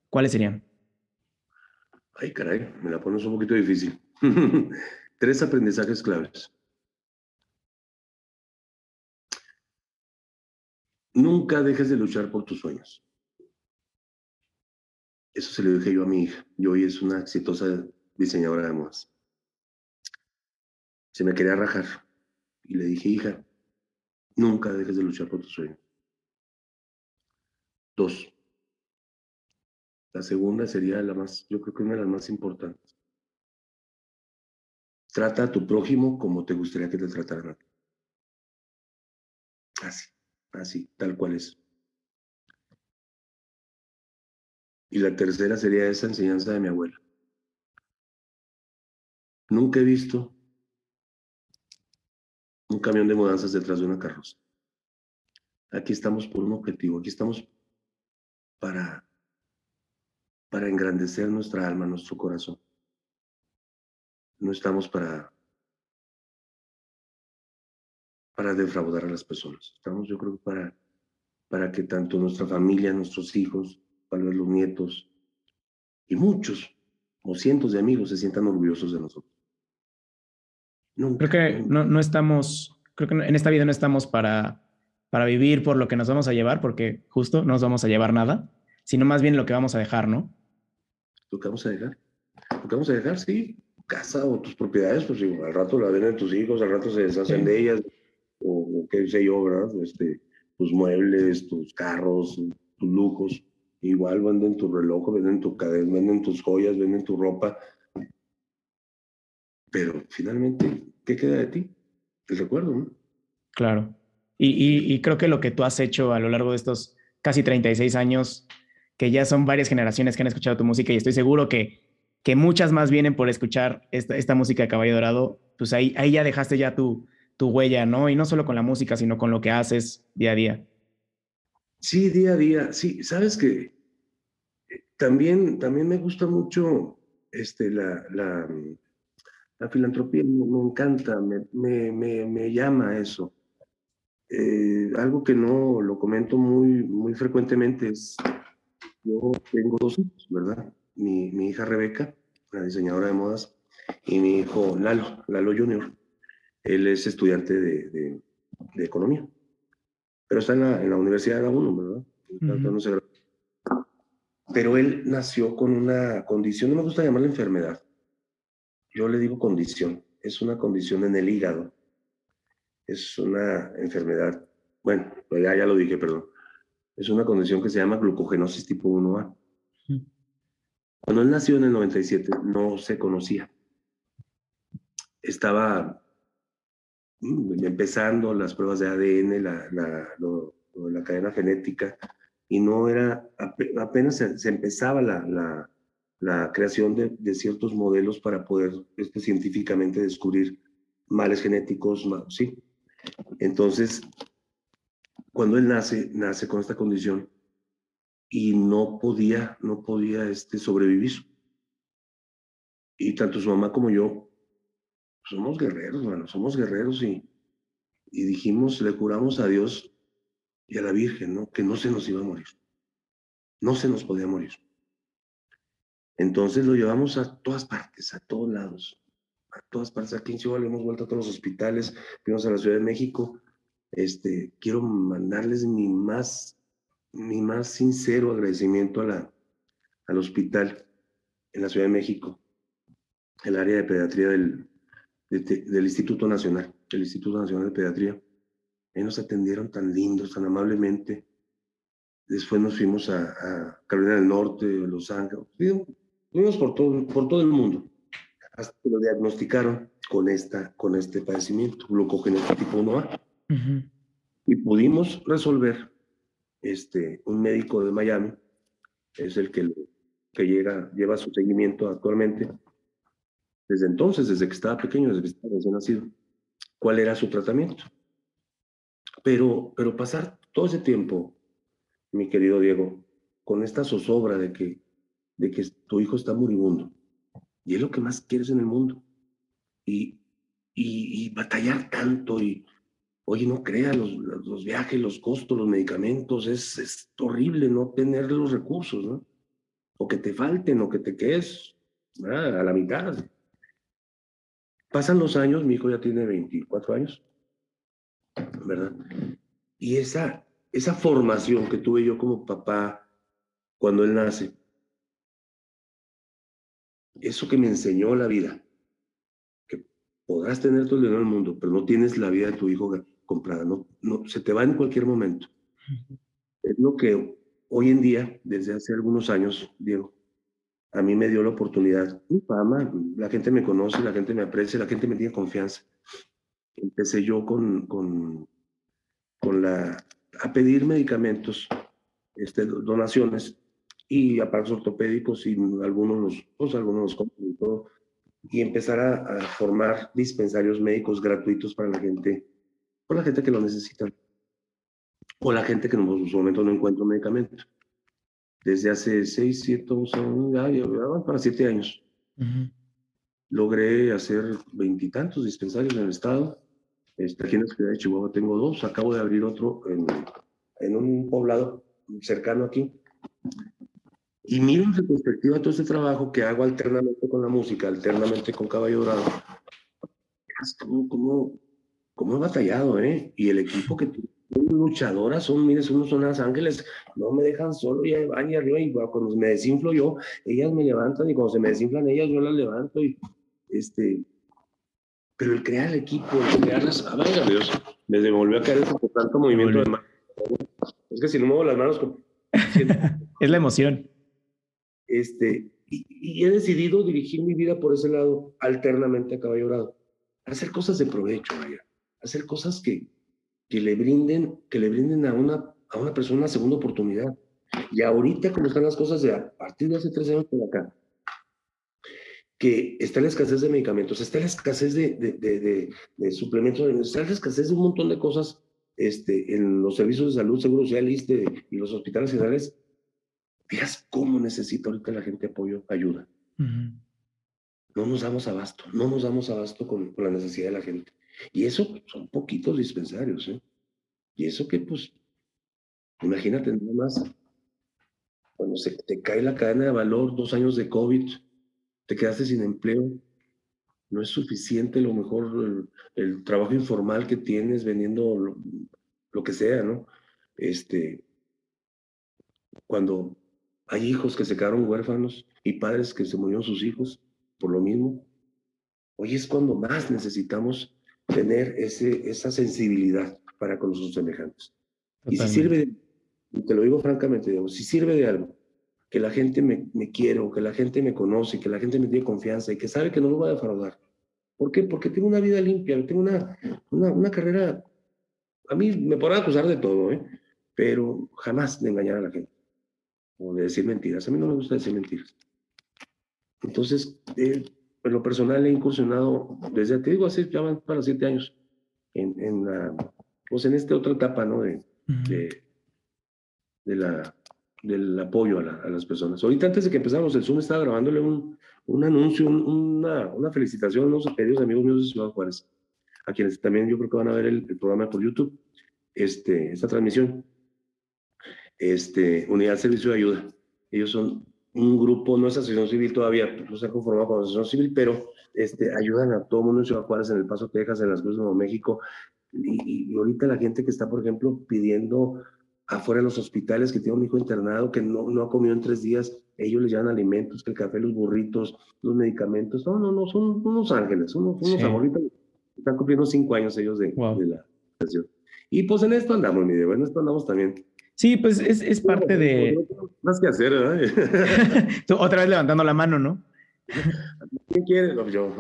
¿cuáles serían? Ay, caray, me la pones un poquito difícil. (laughs) tres aprendizajes claves. Nunca dejes de luchar por tus sueños. Eso se lo dije yo a mi hija y hoy es una exitosa diseñadora de modas. Se me quería rajar y le dije, hija, nunca dejes de luchar por tus sueños. Dos. La segunda sería la más, yo creo que una de las más importantes. Trata a tu prójimo como te gustaría que te trataran. Así así, tal cual es. Y la tercera sería esa enseñanza de mi abuela. Nunca he visto un camión de mudanzas detrás de una carroza. Aquí estamos por un objetivo, aquí estamos para, para engrandecer nuestra alma, nuestro corazón. No estamos para para defraudar a las personas. Estamos, yo creo, para, para que tanto nuestra familia, nuestros hijos, para los nietos y muchos o cientos de amigos se sientan orgullosos de nosotros. Creo que no, no estamos, creo que en esta vida no estamos para, para vivir por lo que nos vamos a llevar, porque justo no nos vamos a llevar nada, sino más bien lo que vamos a dejar, ¿no? Lo que vamos a dejar. Lo que vamos a dejar, sí. Casa o tus propiedades, pues al rato la ven tus hijos, al rato se deshacen de ellas, o, qué sé yo, ¿verdad? Este, tus muebles, tus carros, tus lujos. Igual venden tu reloj, venden tu cadena, venden tus joyas, venden tu ropa. Pero finalmente, ¿qué queda de ti? El recuerdo, ¿no? Claro. Y, y, creo que lo que tú has hecho a lo largo de estos casi 36 años, que ya son varias generaciones que han escuchado tu música y estoy seguro que, que muchas más vienen por escuchar esta, esta música de Caballo Dorado, pues ahí, ahí ya dejaste ya tu, tu huella, ¿no? Y no solo con la música, sino con lo que haces día a día. Sí, día a día. Sí, sabes que eh, también, también me gusta mucho este, la, la, la filantropía, me, encanta, me, me, me, llama eso. Eh, algo que no lo comento muy, muy frecuentemente es, yo tengo dos hijos, ¿verdad? Mi, mi hija Rebeca, la diseñadora de modas, y mi hijo Lalo, Lalo Junior. Él es estudiante de, economía, pero está en la, en la Universidad de la UNO, ¿verdad? pero él nació con una condición, no me gusta llamarla enfermedad, yo le digo condición, es una condición en el hígado, es una enfermedad, bueno, pues ya, ya lo dije, perdón, es una condición que se llama glucogenosis tipo 1A. Cuando él nació en el 97 no se conocía. Estaba Mm, empezando las pruebas de ADN, la, la, la cadena genética, y no era, apenas se, empezaba la, la, la creación de, de, ciertos modelos para poder este, científicamente descubrir males genéticos, ¿sí? Entonces, cuando él nace, nace con esta condición y no podía, no podía este, sobrevivir. Y tanto su mamá como yo somos guerreros, bueno, somos guerreros y, y dijimos, le curamos a Dios y a la Virgen, ¿no? Que no se nos iba a morir. No se nos podía morir. Entonces lo llevamos a todas partes, a todos lados, a todas partes. Aquí en Chihuahua hemos vuelto a todos los hospitales, fuimos a la Ciudad de México. Este, quiero mandarles mi más, mi más sincero agradecimiento a la, al hospital en la Ciudad de México, el área de pediatría del, del Instituto Nacional, del Instituto Nacional de Pediatría. Ahí nos atendieron tan lindos, tan amablemente. Después nos fuimos a, Carolina del Norte, Los Ángeles. Fuimos por todo, por todo el mundo. Hasta que lo diagnosticaron con, esta, con este padecimiento, glucogenético tipo 1A. Y pudimos resolver, este, un médico de Miami, es el que, que llega, lleva su seguimiento actualmente, desde entonces, desde que estaba pequeño, desde que estaba recién nacido, cuál era su tratamiento. Pero, pero pasar todo ese tiempo, mi querido Diego, con esta zozobra de que, de que tu hijo está moribundo, y es lo que más quieres en el mundo, y, y, batallar tanto, y oye, no creas, los, los, viajes, los costos, los medicamentos, es, es horrible no tener los recursos, ¿no? O que te falten, o que te quedes a la mitad. Pasan los años, mi hijo ya tiene 24 años, ¿verdad? Y esa, esa formación que tuve yo como papá cuando él nace, eso que me enseñó la vida, que podrás tener todo el dinero del mundo, pero no tienes la vida de tu hijo comprada, no, no, se te va en cualquier momento. Es lo que hoy en día, desde hace algunos años, Diego, a mí me dio la oportunidad, mi fama, la gente me conoce, la gente me aprecia, la gente me tiene confianza. Empecé yo con, con con la, a pedir medicamentos, este, donaciones y aparatos ortopédicos y algunos los, pues algunos los y todo, y empezar a, formar dispensarios médicos gratuitos para la gente, por la gente que lo necesita, o la gente que en su momento no encuentra medicamento. Desde hace seis, siete, ya, ya, para siete años. Logré hacer veintitantos dispensarios en el estado este, aquí en la ciudad de Chihuahua tengo dos, acabo de abrir otro en, en un poblado cercano aquí. Y miro en perspectiva todo este trabajo que hago alternamente con la música, alternamente con Caballo Dorado. ¿Cómo, cómo, cómo he batallado, eh? Y el equipo que son luchadoras, son, mire, son las ángeles, no me dejan solo, ya van y arriba, y cuando me desinflo yo, ellas me levantan, y cuando se me desinflan ellas, yo las levanto, y este, pero el crear el equipo, el crear las... Ah, Dios, me volvió a caer por tanto movimiento de manos. Es que si no muevo las manos... (laughs) es la emoción. Este, y, he decidido dirigir mi vida por ese lado, alternamente a caballo dorado. Hacer cosas de provecho, vaya. Hacer cosas que, que le brinden, que le brinden a una, a una persona una segunda oportunidad. Y ahorita, como están las cosas de a partir de hace tres años por acá, que está la escasez de medicamentos, está la escasez de, de, de, suplementos, está la escasez de un montón de cosas este, en los servicios de salud, seguro social, y los hospitales generales. Fíjate cómo necesita ahorita la gente apoyo, ayuda. No nos damos abasto, no nos damos abasto con, con, la necesidad de la gente. Y eso pues, son poquitos dispensarios, ¿eh? Y eso que, pues, imagínate nada más, cuando se te cae la cadena de valor, dos años de COVID, te quedaste sin empleo, no es suficiente lo mejor el, trabajo informal que tienes vendiendo lo, que sea, ¿no? Este, cuando hay hijos que se quedaron huérfanos y padres que se murieron sus hijos por lo mismo, hoy es cuando más necesitamos tener ese, esa sensibilidad para con nuestros semejantes. Y si sirve, de, y te lo digo francamente, si sirve de algo que la gente me, me quiere o que la gente me conoce, que la gente me tiene confianza y que sabe que no lo va a defraudar. ¿Por qué? Porque tengo una vida limpia, tengo una, una, una carrera, a mí me podrán acusar de todo, ¿eh? pero jamás de engañar a la gente o de decir mentiras. A mí no me gusta decir mentiras. Entonces, eh, en lo personal he incursionado desde, te digo, hace ya van para siete años en, en la, pues en esta otra etapa, ¿no? De, de, de, la, del apoyo a, las personas. Ahorita antes de que empezáramos el Zoom estaba grabándole un, un anuncio, una, una, felicitación a unos queridos amigos míos de Ciudad Juárez, a quienes también yo creo que van a ver el, programa por YouTube, este, esta transmisión. Este, Unidad Servicio de Ayuda. Ellos son un grupo, no es asociación civil todavía, no se ha conformado con asociación civil, pero este, ayudan a todo el mundo en Ciudad Juárez, en El Paso, Texas, en las Cruces de Nuevo México. Y, y, ahorita la gente que está, por ejemplo, pidiendo afuera de los hospitales que tiene un hijo internado que no, no ha comido en tres días, ellos les llevan alimentos, el café, los burritos, los medicamentos. No, no, no, son unos ángeles, unos, unos amoritos. Están cumpliendo cinco años ellos de, de la situación. Y pues en esto andamos, mi en esto andamos también. Sí, pues es, es parte de... Más que hacer, ¿verdad? (laughs) Otra vez levantando la mano, ¿no? ¿Quién quiere? No, yo.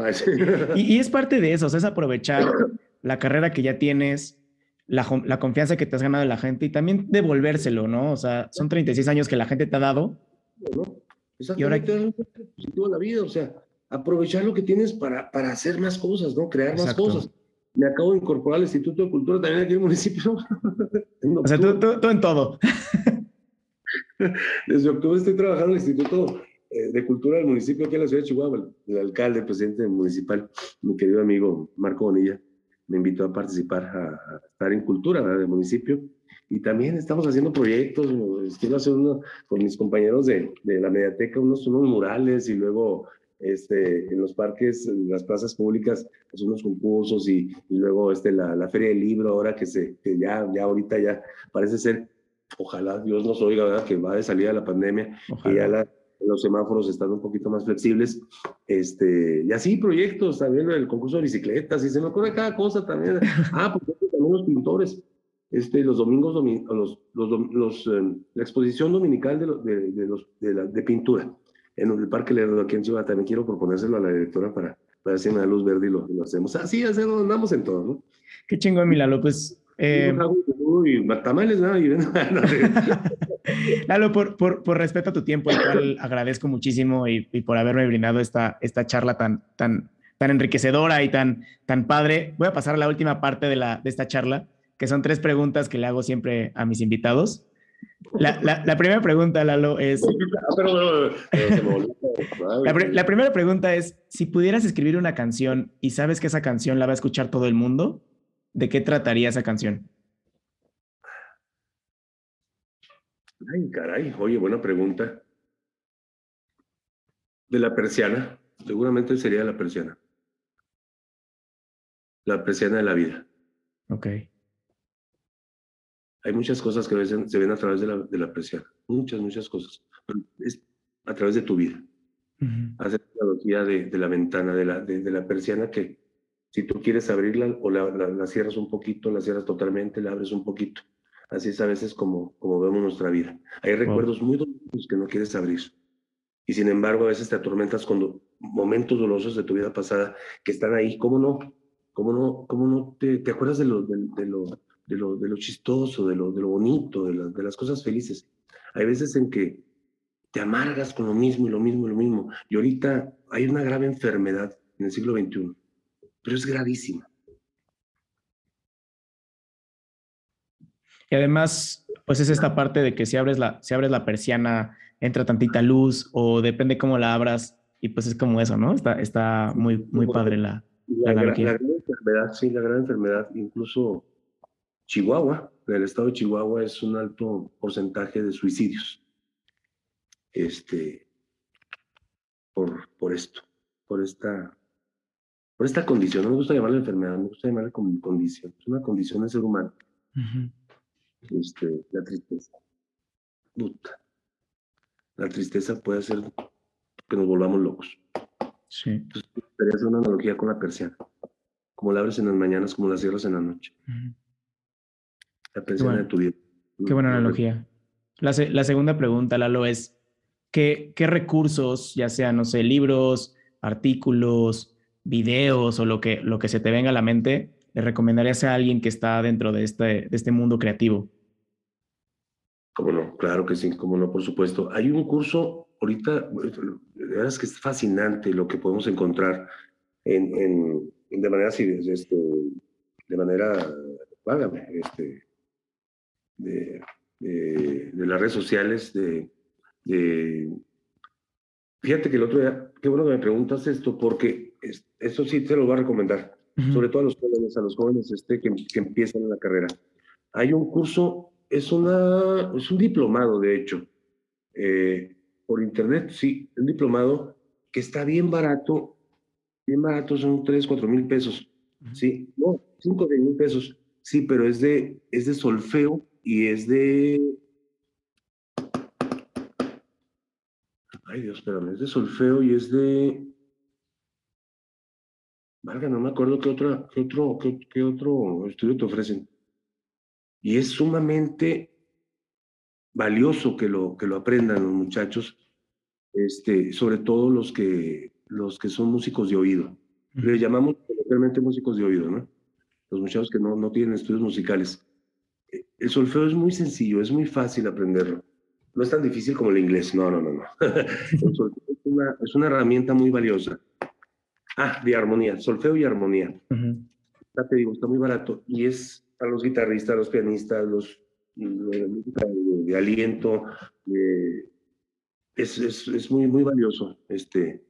y, y es parte de eso, o sea, es aprovechar la carrera que ya tienes, la, confianza que te has ganado de la gente y también devolvérselo, ¿no? O sea, son 36 años que la gente te ha dado. y ahora la vida, o sea, aprovechar lo que tienes para, para hacer más cosas, ¿no? Crear más cosas. Me acabo de incorporar al Instituto de Cultura también aquí en el municipio. (laughs) o sea, tú, en todo. (laughs) Desde octubre estoy trabajando en el Instituto eh, de Cultura del municipio aquí en la ciudad de Chihuahua. El alcalde, el presidente municipal, mi querido amigo Marco Bonilla, me invitó a participar, a, estar en cultura del municipio. Y también estamos haciendo proyectos, quiero hacer uno con mis compañeros de, de la mediateca, unos, unos murales y luego este, en los parques, en las plazas públicas, pues unos concursos y, y luego este, la, la, feria del libro, ahora que, se, que ya, ya ahorita ya parece ser, ojalá Dios nos oiga, ¿verdad? que va de salida de la pandemia, y ya los semáforos están un poquito más flexibles, este, y así proyectos, también el concurso de bicicletas, y se me ocurre cada cosa también. (laughs) Ah, porque también los pintores, este, los domingos, los, los, los, eh, la exposición dominical de, de, de, los, de, la, de pintura en el Parque Lerdo aquí en Chihuahua. También quiero proponérselo a la directora para, para me da luz verde y lo, lo hacemos. Así, hacemos, andamos en todo, ¿no? Qué chingón, Milalo. Pues. Eh... Y tamales, ¿no? Y, (laughs) Lalo, por, por, por, respeto a tu tiempo, el cual (clears throat) agradezco muchísimo y, y, por haberme brindado esta, esta charla tan, tan, tan enriquecedora y tan, tan padre. Voy a pasar a la última parte de, la, de esta charla, que son tres preguntas que le hago siempre a mis invitados. La, la, primera pregunta, Lalo, es... La, primera pregunta es, si pudieras escribir una canción y sabes que esa canción la va a escuchar todo el mundo, ¿de qué trataría esa canción? Ay, caray, oye, buena pregunta. De la persiana, seguramente sería la persiana. La persiana de la vida. Ok hay muchas cosas que a veces se ven a través de la, de la presión, muchas, muchas cosas. Es a través de tu vida. Hacer la analogía de, de, la ventana, de la, de, la persiana, que si tú quieres abrirla o la, la, cierras un poquito, la cierras totalmente, la abres un poquito. Así es a veces como, como vemos nuestra vida. Hay recuerdos muy dolorosos que no quieres abrir. Y sin embargo, a veces te atormentas con momentos dolorosos de tu vida pasada que están ahí. ¿Cómo no? ¿Cómo no, cómo no te, te acuerdas de lo, de, lo, de lo, de lo chistoso, de lo, de lo bonito, de, de las cosas felices. Hay veces en que te amargas con lo mismo y lo mismo y lo mismo. Y ahorita hay una grave enfermedad en el siglo XXI, pero es gravísima. Y además, pues es esta parte de que si abres la, si abres la persiana, entra tantita luz o depende cómo la abras y pues es como eso, ¿no? Está, está muy, muy padre la, la, la, la gran enfermedad, sí, la gran enfermedad, incluso Chihuahua, en el estado de Chihuahua es un alto porcentaje de suicidios. Este, por, por esto, por esta, por esta condición. No me gusta llamarla enfermedad, me gusta llamarla como condición. Es una condición del ser humano. este, la tristeza. Puta. La tristeza puede hacer que nos volvamos locos. Sí. Entonces, me hacer una analogía con la persiana. Como la abres en las mañanas, como la cierras en la noche la pensión de tu vida. Qué buena analogía. La, segunda pregunta, Lalo, es ¿qué, ¿qué recursos, ya sean, no sé, libros, artículos, videos o lo que, lo que se te venga a la mente, le recomendarías a alguien que está dentro de este, de este mundo creativo? Cómo no, claro que sí, cómo no, por supuesto. Hay un curso, ahorita, de verdad es que es fascinante lo que podemos encontrar en, en de manera, este, de manera, válgame, este, de, de, las redes sociales, de, Fíjate que el otro día, qué bueno que me preguntas esto, porque esto sí te lo voy a recomendar, sobre todo a los jóvenes, a los jóvenes este, que, que empiezan la carrera. Hay un curso, es, una, es un diplomado, de hecho, eh, por internet, sí, un diplomado que está bien barato, bien barato, son 3, 4 mil pesos, ¿sí? No, 5, mil pesos, sí, pero es de, es de solfeo y es de... Ay Dios, espérame, es de solfeo y es de... Valga, no me acuerdo qué, otra, qué, otro, qué, otro estudio te ofrecen. Y es sumamente valioso que lo, que lo aprendan los muchachos, este, sobre todo los que, los que son músicos de oído. Le llamamos realmente músicos de oído, ¿no? Los muchachos que no, no tienen estudios musicales el solfeo es muy sencillo, es muy fácil aprenderlo. No es tan difícil como el inglés, no, no, no, no. (laughs) el solfeo es una, es una, herramienta muy valiosa. Ah, de armonía, solfeo y armonía. ya te digo, está muy barato y es para los guitarristas, los pianistas, los de, aliento, es, es, es, muy, muy valioso. Este,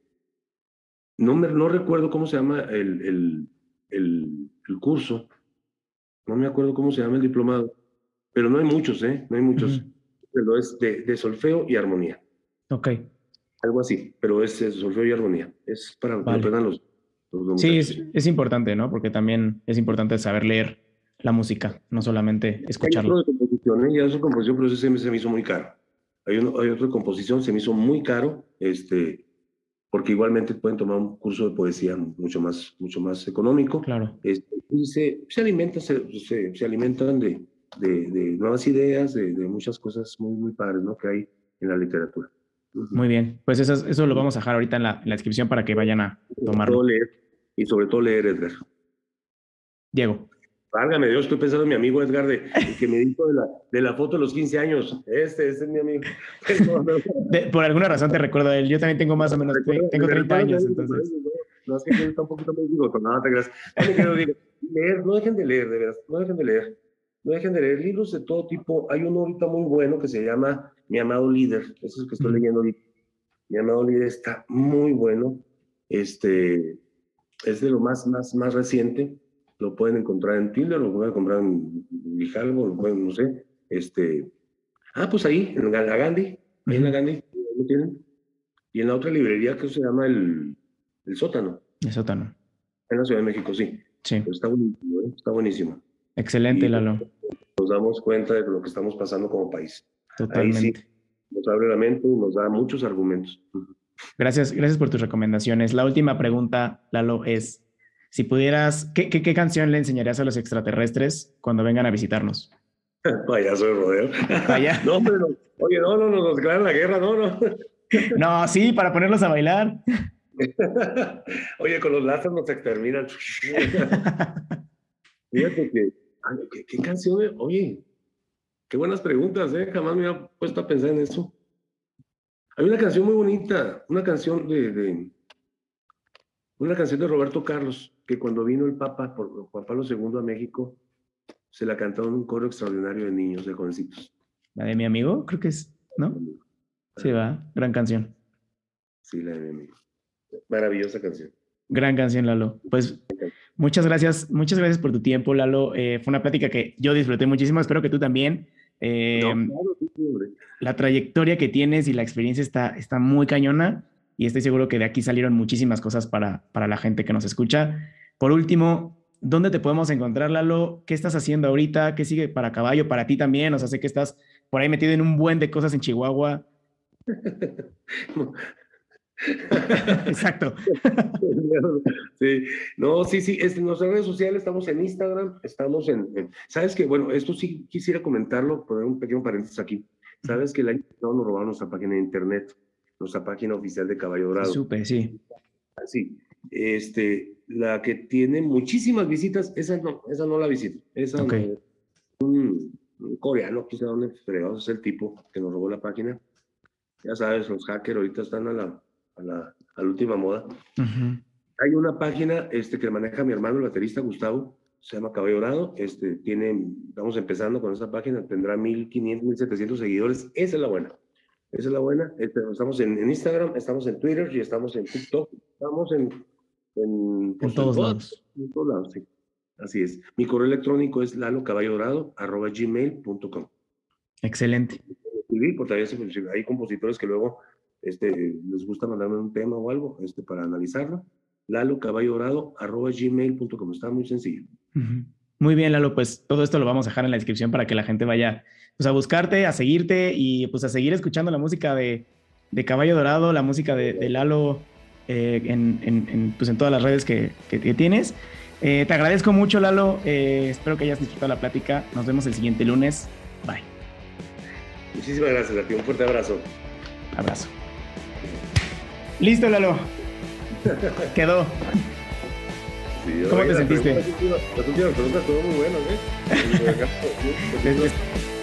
no, me, no recuerdo cómo se llama el, el, el, el, curso, no me acuerdo cómo se llama el diplomado, pero no hay muchos, ¿eh? No hay muchos. Pero es de, de, solfeo y armonía. Ok. Algo así, pero es, solfeo y armonía. Es para que aprendan los, Sí, es, es, importante, ¿no? Porque también es importante saber leer la música, no solamente escucharla. Hay otro de composición, ¿eh? Ya es composición, pero ese se me, se me hizo muy caro. Hay, uno, hay otro de composición, se me hizo muy caro, este, porque igualmente pueden tomar un curso de poesía mucho más, mucho más económico. Claro. Este, y se, se alimentan, se, se, alimentan de, de, de, nuevas ideas, de, de, muchas cosas muy, muy padres, ¿no? Que hay en la literatura. Muy bien, pues eso, eso lo vamos a dejar ahorita en la, en la descripción para que vayan a tomarlo. y sobre todo leer, Edgar. Diego. Válgame Dios, estoy pensando en mi amigo Edgar, de, que me dijo de la, de la foto de los 15 años. Este, este es mi amigo. (laughs) por alguna razón te recuerdo a él. Yo también tengo más o menos, tengo 30 años, entonces. No, es que yo un poquito más digo, nada te creas. Leer, no dejen de leer, de verdad, no dejen de leer. No dejen de leer libros de todo tipo. Hay uno ahorita muy bueno que se llama Mi amado líder. Ese es el que estoy leyendo ahorita. Mi amado líder está muy bueno. Este, es de lo más, más, más reciente lo pueden encontrar en Tinder, lo pueden comprar en Vijalgo, lo pueden, no sé, este, ah, pues ahí, en la Gandhi, ahí en la Gandhi, lo tienen, y en la otra librería que se llama el, el Sótano. El Sótano. En la Ciudad de México, sí. Sí. está buenísimo, ¿eh? está buenísimo. Excelente, Lalo. Nos damos cuenta de lo que estamos pasando como país. Totalmente. Ahí sí, nos abre la mente y nos da muchos argumentos. Gracias, gracias por tus recomendaciones. La última pregunta, Lalo, es si pudieras, ¿qué, qué, canción le enseñarías a los extraterrestres cuando vengan a visitarnos? (laughs) Payaso de rodeo. Vaya. (laughs) no, pero, oye, no, no, no, nos declaran la guerra, no, no. (laughs) no, sí, para ponerlos a bailar. oye, con los lazos nos exterminan. Fíjate que, ¿qué, ¿qué, canción? Oye, qué buenas preguntas, ¿eh? Jamás me había puesto a pensar en eso. Hay una canción muy bonita, una canción de, de una canción de Roberto Carlos, que cuando vino el Papa, por Juan Pablo II a México, se la cantó en un coro extraordinario de niños, de jovencitos. La de mi amigo, creo que es, ¿no? Sí, va, gran canción. Sí, la de mi amigo. Maravillosa canción. Gran canción, Lalo. Pues muchas gracias, muchas gracias por tu tiempo, Lalo. Eh, fue una plática que yo disfruté muchísimo, espero que tú también. Eh, la trayectoria que tienes y la experiencia está, está muy cañona y estoy seguro que de aquí salieron muchísimas cosas para, para la gente que nos escucha. Por último, ¿dónde te podemos encontrar, Lalo? ¿Qué estás haciendo ahorita? ¿Qué sigue para caballo? Para ti también. O sea, sé que estás por ahí metido en un buen de cosas en Chihuahua. (laughs) Exacto. (laughs) sí, no, sí, sí, en nuestras redes sociales estamos en Instagram, estamos en, sabes que, bueno, esto sí quisiera comentarlo, poner un pequeño paréntesis aquí. Sabes que el año pasado nos robaron nuestra página de internet nuestra página oficial de Caballo Dorado. Supe, sí. Sí, este, la que tiene muchísimas visitas, esa no, esa no la visito. Esa un, coreano, quizá donde fregados es el tipo que nos robó la página. Ya sabes, los hackers ahorita están a la, a la, a la última moda. Hay una página este, que maneja mi hermano, el baterista Gustavo, se llama Caballo Dorado. Este, tiene, estamos empezando con esa página, tendrá 1500, 1700 seguidores. Esa es la buena. Esa es la buena. Este, estamos en, Instagram, estamos en Twitter y estamos en TikTok. Estamos en... En, pues, todos lados. En todos lados, sí. Así es. Mi correo electrónico es lalocaballodorado.gmail.com. Excelente. hay compositores que luego este, les gusta mandarme un tema o algo este, para analizarlo. lalocaballodorado.gmail.com. Está muy sencillo. Muy bien, Lalo. Pues todo esto lo vamos a dejar en la descripción para que la gente vaya pues a buscarte, a seguirte y pues a seguir escuchando la música de, de Caballo Dorado, la música de, Lalo eh, en, en, pues en todas las redes que, que, tienes. Eh, te agradezco mucho, Lalo. Eh, espero que hayas disfrutado la plática. Nos vemos el siguiente lunes. Bye. Muchísimas gracias, Lati. Un fuerte abrazo. Abrazo. Listo, Lalo. Quedó. ¿Cómo te sentiste? Las últimas preguntas fueron muy buenas, ¿eh? (laughs)